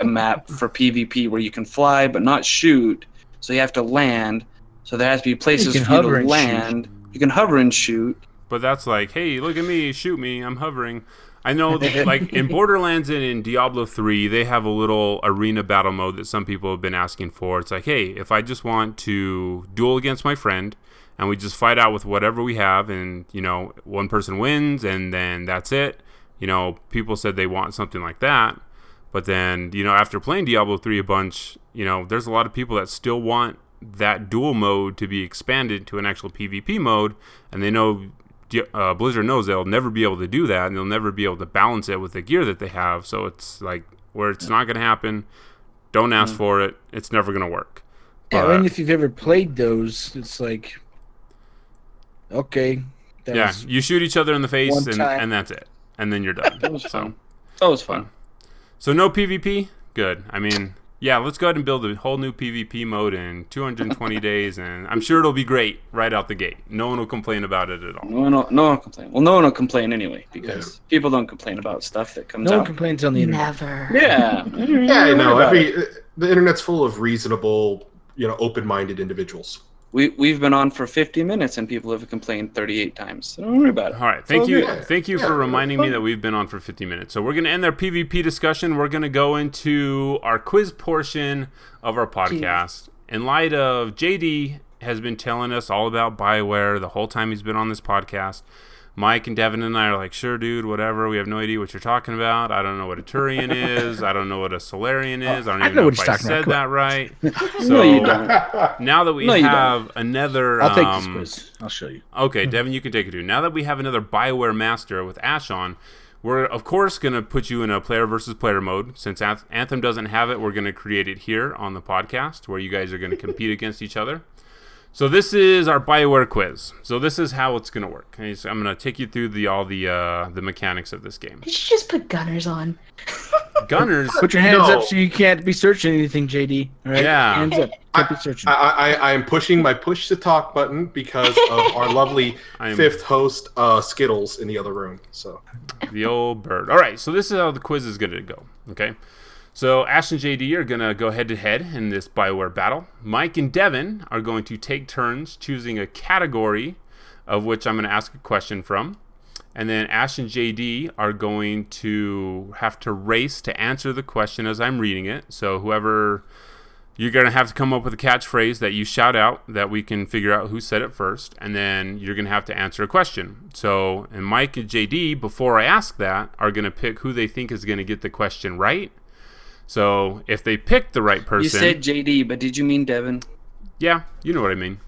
a map for PvP where you can fly but not shoot. So you have to land. So there has to be places can for you to and shoot. land. You can hover and shoot. But that's like, hey, look at me, shoot me, I'm hovering. I know, that, like in Borderlands and in Diablo 3, they have a little arena battle mode that some people have been asking for. It's like, hey, if I just want to duel against my friend and we just fight out with whatever we have, and, you know, one person wins and then that's it. You know, people said they want something like that. But then, you know, after playing Diablo 3 a bunch, you know, there's a lot of people that still want that dual mode to be expanded to an actual PvP mode, and they know uh, Blizzard knows they'll never be able to do that, and they'll never be able to balance it with the gear that they have. So it's like where it's not going to happen. Don't ask for it. It's never going to work. Yeah, But- and if you've ever played those, it's like, okay, yeah, you shoot each other in the face, and, and that's it. And then you're done. That was so, fun. That was fun. so no PvP. Good. I mean, yeah, let's go ahead and build a whole new PvP mode in 220 days, and I'm sure it'll be great right out the gate. No one will complain about it at all. No one, will, no one will complain. Well, no one will complain anyway because people don't complain about stuff that comes no one out. complains on the internet. Never. yeah, Yeah, I know. About Every the internet's full of reasonable, you know, open-minded individuals. We we've been on for 50 minutes and people have complained 38 times. So don't worry about it. All right, thank Oh, you, yeah. thank you Yeah. for reminding me that we've been on for 50 minutes. So we're gonna end our PvP discussion. We're gonna go into our quiz portion of our podcast. In light of JD has been telling us all about Bioware the whole time he's been on this podcast. Mike and Devin and I are like, sure, dude, whatever. We have no idea what you're talking about. I don't know what a Turian is. I don't know what a Salarian is. I don't I even know know, what if I said about. that right. So no, you don't. now that we No, have another, I'll take this um, quiz. I'll show you. Okay, Devin, you can take it too. Now that we have another Bioware Master with Ash on, we're of course going to put you in a player versus player mode. Since Anth- Anthem doesn't have it, we're going to create it here on the podcast where you guys are going to compete against each other. So this is our Bioware quiz. So this is how it's going to work. Okay, so I'm going to take you through the all the uh, the mechanics of this game. Did you just put gunners on? Gunners, Put your hands No. up so you can't be searching anything, JD. All right, Yeah. hands up. Can't be searching. I, I, I am pushing my push to talk button because of our lovely I am- fifth host, uh, Skittles, in the other room. So the old bird. All right, so this is how the quiz is going to go. Okay, so Ash and JD are going to go head to head in this Bioware battle. Mike and Devin are going to take turns choosing a category of which I'm going to ask a question from. And then Ash and JD are going to have to race to answer the question as I'm reading it. So whoever you're going to have to come up with a catchphrase that you shout out that we can figure out who said it first. And then you're going to have to answer a question. So, and Mike and JD, before I ask that, are going to pick who they think is going to get the question right. So, if they pick the right person, You said JD, but did you mean Devin? yeah, you know what I mean.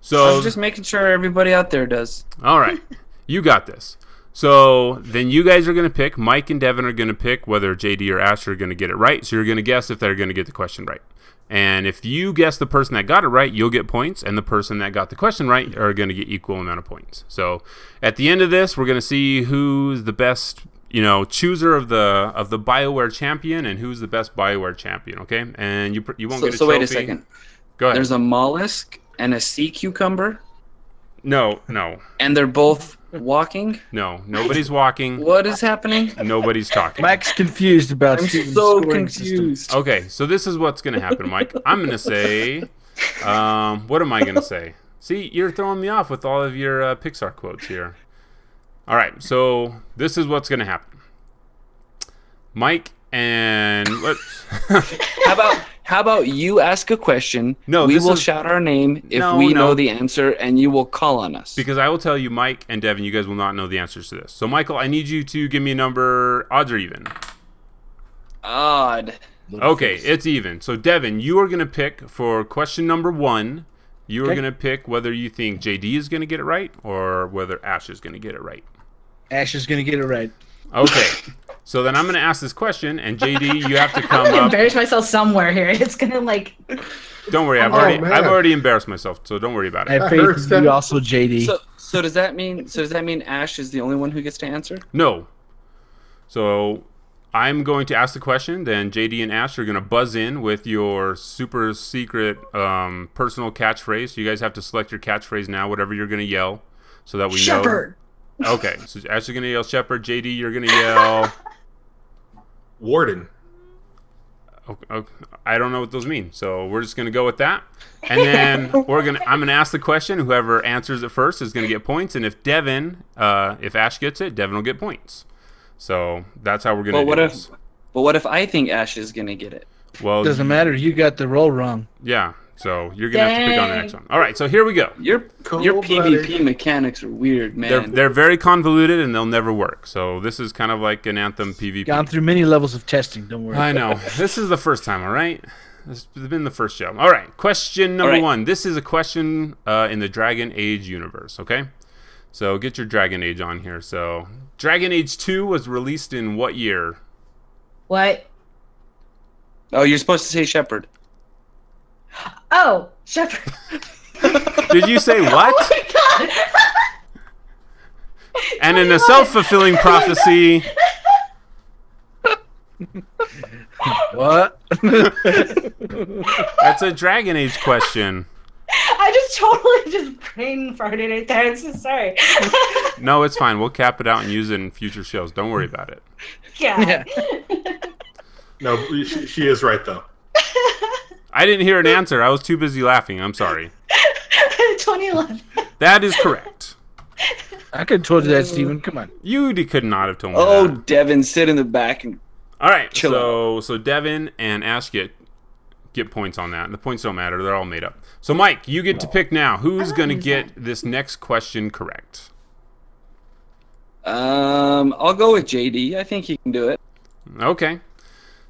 So I So, was just making sure everybody out there does. all right, you got this. So then you guys are going to pick. Mike and Devin are going to pick whether JD or Ash are going to get it right. So you're going to guess if they're going to get the question right. And if you guess the person that got it right, you'll get points, and the person that got the question right are going to get equal amount of points. So at the end of this, we're going to see who's the best, you know, chooser of the of the Bioware champion and who's the best Bioware champion. Okay, and you you won't So, get a so trophy. wait a second. Go ahead. There's a mollusk and a sea cucumber, no, no, and they're both walking. no. Nobody's walking. What is happening? Nobody's talking. Mike's confused about I'm so scoring system. confused. Okay, so this is what's gonna happen, Mike. I'm gonna say, um, what am I gonna say? See, you're throwing me off with all of your uh, Pixar quotes here. All right, so this is what's gonna happen. Mike and what? How about how about you ask a question? No, we will is- shout our name if No, we no. know the answer, and you will call on us. because I will tell you, Mike and Devin, you guys will not know the answers to this. So, Michael, I need you to give me a number, odds or even. Odd. Okay, it's even. So, Devin, you are gonna pick for question number one. You are Okay. gonna pick whether you think JD is gonna get it right or whether Ash is gonna get it right. Ash is gonna get it right. Okay. So then I'm going to ask this question, and JD, you have to come I'm gonna up. embarrass myself somewhere here. It's gonna like Don't worry, I've Oh, already, man. I've already embarrassed myself, so don't worry about I it. have That hurts, faith you also, JD. So so does that mean so does that mean Ash is the only one who gets to answer? No. So I'm going to ask the question, then JD and Ash are going to buzz in with your super secret um, personal catchphrase. So you guys have to select your catchphrase now, whatever you're going to yell, so that we shepherd. know. Okay. So Ash is going to yell Shepherd. JD, you're going to yell. Warden. Okay, okay, I don't know what those mean, so we're just gonna go with that. And then we're gonna I'm gonna ask the question. Whoever answers it first is gonna get points, and if Devin, uh, if Ash gets it, Devin will get points. So that's how we're gonna. But what do if this. but what if I think Ash is gonna get it? Well, Doesn't matter. You got the roll wrong. yeah. So you're gonna have to pick on the next one. All right. So here we go. Your Cold your blooded. PvP mechanics are weird, They're man. they're very convoluted and they'll never work. So this is kind of like an anthem PvP. Gone through many levels of testing. Don't worry. I know. This is the first time, all right? This has been the first show. All right. Question number right. one. This is a question uh, in the Dragon Age universe, okay? So get your Dragon Age on here. So Dragon Age 2 was released in what year? What? oh, you're supposed to say Shepherd. Oh, shepherd. Did you say what? Oh my god. and in a self fulfilling prophecy, What? that's a Dragon Age question. I just totally just brain farted right there. I'm so sorry. No, it's fine. We'll cap it out and use it in future shows. Don't worry about it. yeah. No, she, she is right though. I didn't hear an answer. I was too busy laughing. I'm sorry. 2011. That is correct. I could have told you that, Steven. Come on. You d- could not have told me Oh, that. Devin, sit in the back and All right, Chill so so Devin and Ash get get points on that. The points don't matter; they're all made up. So Mike, you get to pick now. Who's going to get this next question correct? um, I'll go with JD. I think he can do it. Okay,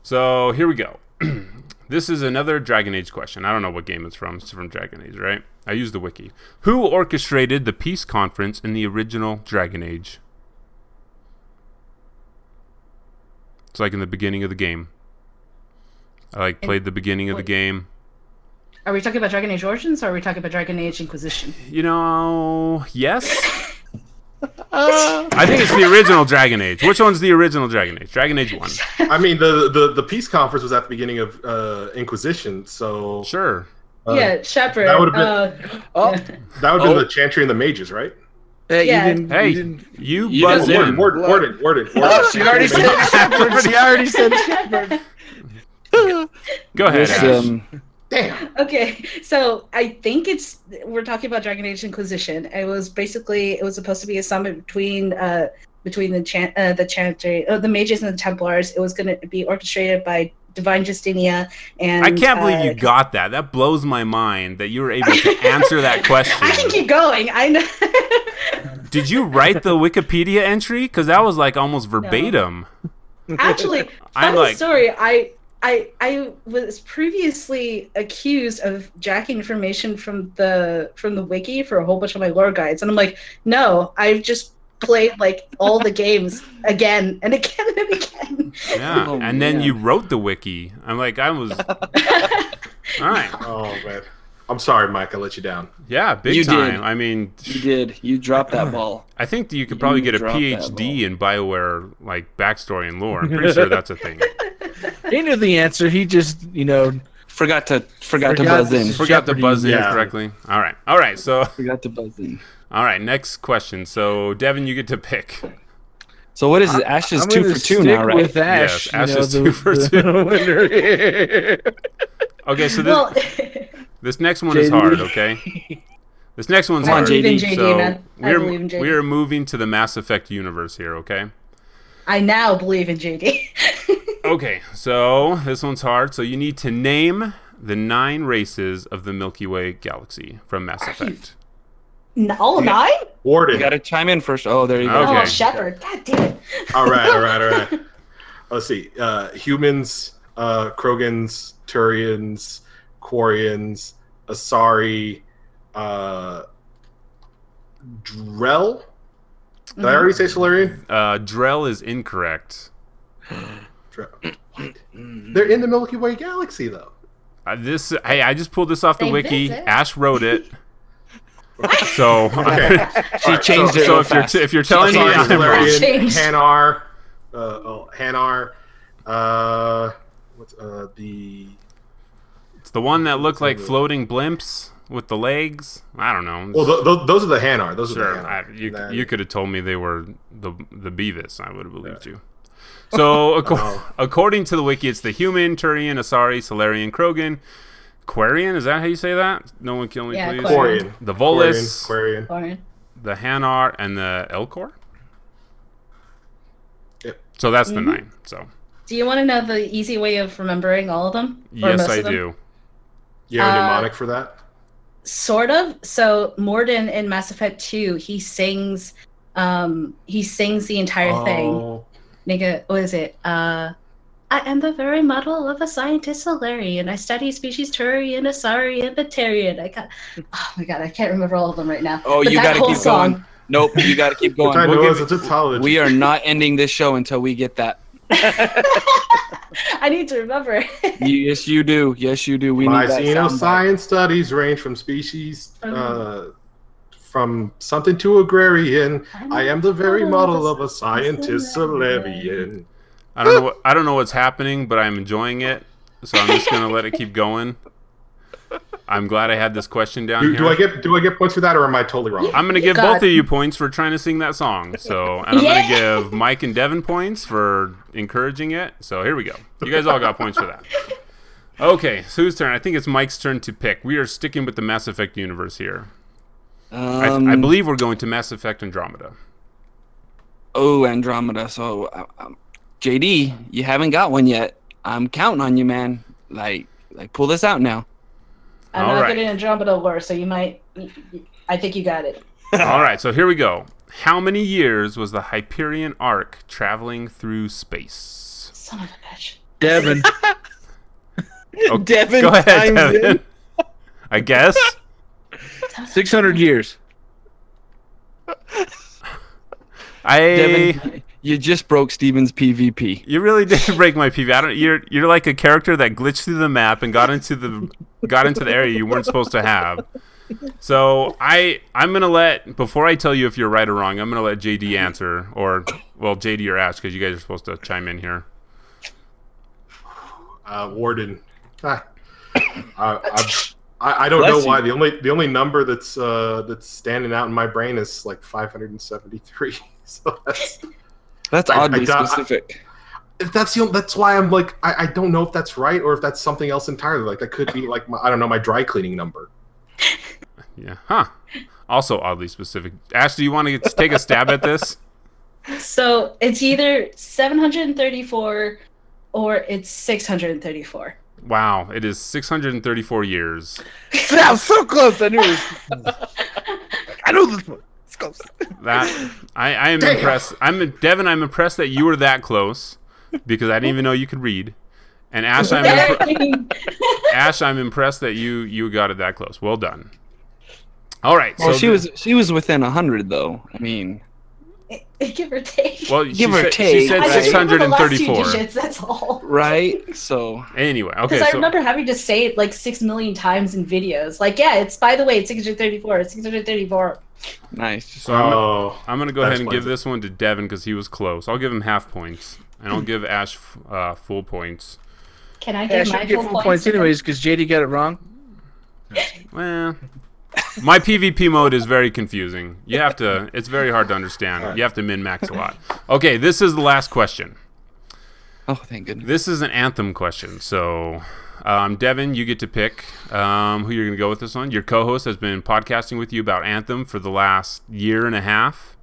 so here we go. this is another Dragon Age question. I don't know what game it's from. It's from Dragon Age, right? I use the wiki. Who orchestrated the peace conference in the original Dragon Age? It's like in the beginning of the game. I like played the beginning of the game. Are we talking about Dragon Age Origins or are we talking about Dragon Age Inquisition? You know, yes. I think it's the original Dragon Age. Which one's the original Dragon Age? Dragon Age One. I mean, the, the the peace conference was at the beginning of uh, Inquisition, so Sure. uh, yeah, Shepherd. that would've been- uh, Oh, that would have Oh. been the Chantry and the Mages, right? hey, Yeah. you didn't. Hey, You didn't you You buzz didn't- in. Warden, Warden, Warden, Warden, oh, she already said Shepherd. She already said Shepherd. Go ahead. This, Ash. um, Damn. Okay, so I think it's we're talking about Dragon Age Inquisition. It was basically it was supposed to be a summit between uh between the chant uh, the chantry uh, the mages and the Templars. It was going to be orchestrated by Divine Justinia and I can't believe uh, you got that. That blows my mind that you were able to answer that question. I can keep going. I know. Did you write the Wikipedia entry? Because that was like almost verbatim. Actually, I'm funny like- story. I I I was previously accused of jacking information from the from the wiki for a whole bunch of my lore guides, and I'm like, no, I've just played like all the games again and again and again. Yeah. Oh, and then you wrote the wiki. I'm like, I was. All right. Oh man. I'm sorry, Mike. I let you down. Yeah, big You time. did. I mean, You did. You dropped that ball. I think you could probably You get a PhD in Bioware like backstory and lore. I'm pretty sure that's a thing. He knew the answer. He just, you know, Forgot to forgot, to buzz in. Forgot to buzz in yeah. correctly. All right, all right. So, Forgot to buzz in. all right. Next question. So, Devin, you get to pick. So what is it? Ash is I'm two for two stick now, right? With Ash, Yes, Ash know, is the, two for the winner. Okay, so this well, this next one is hard. Okay, this next one's Come hard. I JD. JD, So we're believe in JD. we're moving to the Mass Effect universe here. Okay. I now believe in JD. Okay, so this one's hard. So you need to name the nine races of the Milky Way galaxy from Mass Effect. N- All nine? Warden. You got to chime in first. Oh, there you go. Okay. Oh, Shepard. God damn it. all right, all right, all right. Let's see. Uh, humans, uh, Krogans, Turians, Quarians, Asari, uh, Drell. Did I already say Salarian? Uh, Drell is incorrect. Drell. What? They're in the Milky Way galaxy, though. Uh, this hey, I just pulled this off the They wiki. visit. Ash wrote it. so Okay. She changed so, it. so real if you're t- if you're telling me Asari, I'm Salarian, Hanar, uh, oh, Hanar, uh, what's uh, the it's the one that looked like floating blimps with the legs. I don't know. well, th- th- those are the Hanar. Those Sure, are the I, you, Then- you could have told me they were the the Beavis. I would have believed you. So, acco- Oh. according to the wiki, it's the human, Turian, Asari, Salarian, Krogan, Quarian. Is that how you say that? No one kill me, Yeah, please. Quarian. Quarian. The Volus, Quarian. Quarian. The Hanar, and the Elcor. Yep. So that's the Mhm. nine. So Do you want to know the easy way of remembering all of them? Yes, I them? do. You have a Uh, mnemonic for that? Sort of. So Mordin in Mass Effect 2, he sings um he sings the entire thing. Oh, Nigga, what is it? Uh I am the very model of a scientist Salarian. I study species Turian, Asari, and Batarian. I got oh my god, I can't remember all of them right now. Oh, But you got to keep song, going. Nope, you got to keep Which I going. We'll is give- a. We are not ending this show until we get that. I need to remember. You, yes, you do. Yes, you do. We My need that xeno soundbite. science studies range from species, Um. uh, from something to agrarian. I am the very model of a scientist Salarian. I don't know. What, I don't know what's happening, but I'm enjoying it. So I'm just gonna let it keep going. I'm glad I had this question down Do, here. do I get do I get points for that, or am I totally wrong? I'm gonna give got both of you points for trying to sing that song. So, and I'm Yeah. gonna give Mike and Devin points for encouraging it. So here we go. You guys all got points for that. Okay, so whose turn? I think it's Mike's turn to pick. We are sticking with the Mass Effect universe here. I, Um, I believe we're going to Mass Effect Andromeda. Oh, Andromeda. So, uh, um, JD, you haven't got one yet. I'm counting on you, man. Like, like, pull this out now. I'm All not right. good in Andromeda lore, so you might. I think you got it. all right, so here we go. How many years was the Hyperion Ark traveling through space? Son of a bitch. Devin. Oh, Devin Go ahead, chimes in. Devin. I guess. 600 years. I. Devin, you just broke Steven's PvP. You really did break my PvP. I don't, you're you're like a character that glitched through the map and got into the got into the area you weren't supposed to have. So I I'm gonna let before I tell you if you're right or wrong. I'm gonna let JD answer or well JD or Ash because you guys are supposed to chime in here. Uh, Warden. Ah. Uh, I, I, I don't Bless know you. why. The only the only number that's uh, that's standing out in my brain is like 573. So that's That's I- I oddly doubt- I- specific. if that's the only, that's why I'm like I, I don't know if that's right or if that's something else entirely. Like that could be like my, I don't know my dry cleaning number. Yeah. Huh. Also oddly specific. Ash, do you want to take a stab at this? So it's either 734 or it's 634. Wow, it is 634 years. Yeah, so close. I knew it was. I know this one. It's close. That I, I am Damn. impressed. I'm Devin. I'm impressed that you were that close because I didn't even know you could read. And Ash, I'm impre- Ash, I'm impressed that you you got it that close. Well done. All right. Well, so she the- was she was within hundred though. I mean, Give or take. Well, she Give or said, She take, said I just remember the last two 634. digits, that's all. Right. So Anyway, okay. Because okay. I So, remember having to say it like six million times in videos. Like, yeah, it's by the way, it's 634. It's 634. nice. so I'm, oh, I'm going to go ahead and give it. this one to Devin because he was close. I'll give him half points, and I'll give Ash uh, full points. Can I Yeah, I give should my get full full points to him? anyways because JD got it wrong. Well, my PvP mode is very confusing. You have to, it's very hard to understand. You have to min max a lot. Okay, this is the last question. Oh, thank goodness. This is an anthem question. So, um, Devin, you get to pick um, who you're going to go with this one. Your co host has been podcasting with you about Anthem for the last year and a half.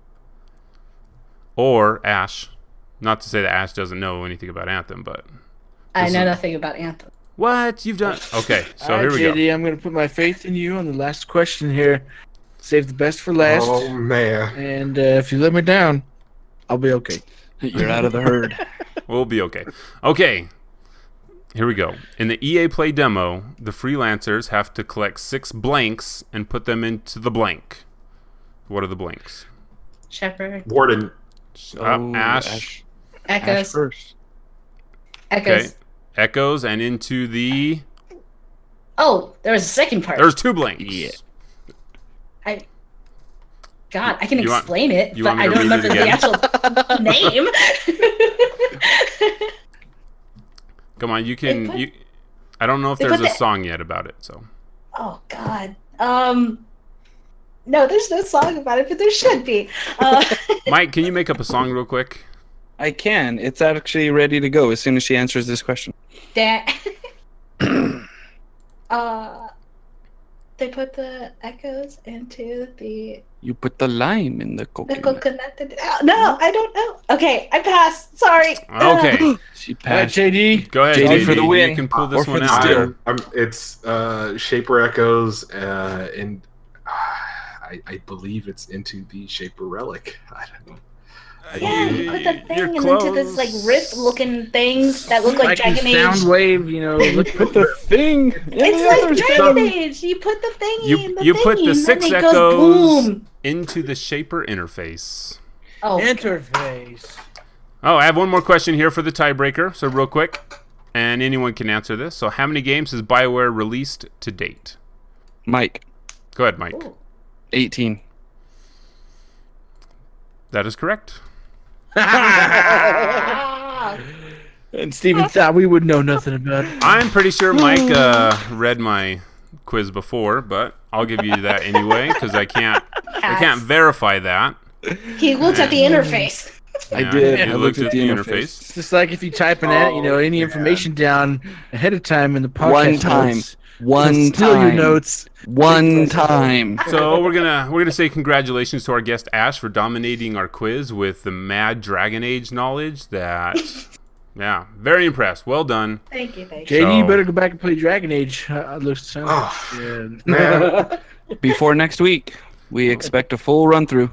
Or Ash. Not to say that Ash doesn't know anything about Anthem, but. I know is- nothing about Anthem. What? You've done. Okay, so All here right, we go. JD, I'm going to put my faith in you on the last question here. Save the best for last. oh man. And uh, if you let me down, I'll be okay. You're out of the herd. We'll be okay. Okay. Here we go. In the EA Play demo, the freelancers have to collect six blanks and put them into the blank. What are the blanks? Shepherd, Warden. Uh, Ash. Ash Echoes, first. Echoes. Okay. Echoes and into the. Oh, there was a second part. There's two blanks. Yeah. I. God, I can You want- explain it, you but want me I to don't read it remember the actual name. Come on, you can. put- you. I don't know if there's a the- song yet about it, so. oh God. Um. No, there's no song about it, but there should be. Uh, Mike, can you make up a song real quick? I can. It's actually ready to go as soon as she answers this question. that. uh. They put the echoes into the You put the lime in the coconut. the coconut. coconut. Oh, no, I don't know. Okay, I passed. Sorry. Okay. She All right, passed. JD. Go ahead, JD JD. for the win. You can pull Or this for one the out. steal. I'm, I'm, it's uh, Shaper Echoes, uh, and uh, I, I believe it's into the Shaper Relic. I don't know. I Yeah, you put the thing and into this like rift-looking things that look like, Like Dragon Age. sound wave, you know. Look, Put the thing. It's the like other Dragon stuff. Age. You put the thingy You- in the you put thingy, the and six it echoes- goes boom. Into the Shaper interface. Oh, interface. Oh, I have one more question here for the tiebreaker. So real quick, and anyone can answer this. So, how many games has Bioware released to date? Mike, Go ahead, Mike. Ooh. 18. That is correct. And Steven thought we would know nothing about it. I'm pretty sure Mike uh, read my quiz before, but I'll give you that anyway because I can't I can't verify that. he looked at the interface. I did. I I looked looked at at the the interface. interface. It's just like if you type in it, you know, any information down ahead of time in the podcast One time. notes, One it'll steal your time. notes. One time. So we're gonna we're gonna say congratulations to our guest Ash for dominating our quiz with the mad Dragon Age knowledge. That yeah, very impressed. Well done. Thank you, thank you. JD, you better go back and play Dragon Age. Uh, looks sounds Oh, yeah. man. Before next week, we expect a full run through.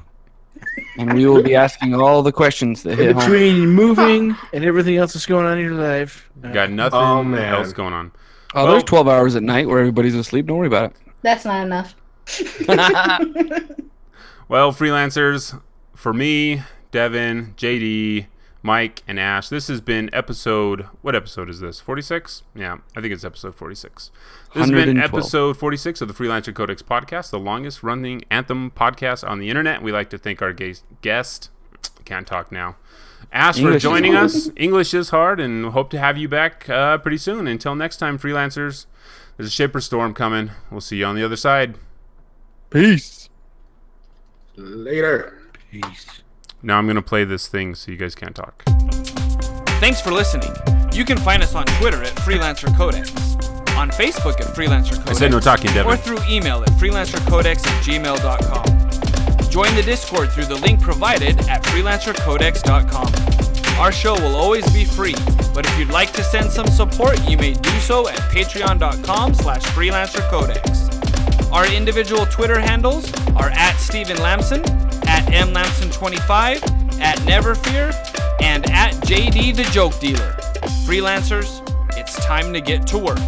And we will be asking all the questions that hit home. Between moving and everything else that's going on in your life. uh, Got nothing Oh, else going on. Oh, Well- there's 12 hours at night where everybody's asleep. Don't worry about it. That's not enough. Well, freelancers, for me, Devin, JD, Mike, and Ash, this has been episode. What episode is this? 46? Yeah, I think it's episode 46. This has been episode 46 of the Freelancer Codex podcast, the longest running Anthem podcast on the internet. We like to thank our guest. Can't talk now. Ash for English is joining us. English is hard, and hope to have you back uh, pretty soon. Until next time, freelancers, there's a Shaper Storm coming. We'll see you on the other side. Peace. Later. Peace. Now I'm going to play this thing so you guys can't talk. Thanks for listening. You can find us on Twitter at Freelancer Codex, on Facebook at Freelancer Codex, I said no talking, Devin. or through email at freelancercodex at gmail.com. Join the Discord through the link provided at freelancercodex.com. Our show will always be free, but if you'd like to send some support, you may do so at patreon.com slash freelancercodex. Our individual Twitter handles are at Steven Lamson, at mlamson25, at Neverfear, and at JD the Joke Dealer. Freelancers, it's time to get to work.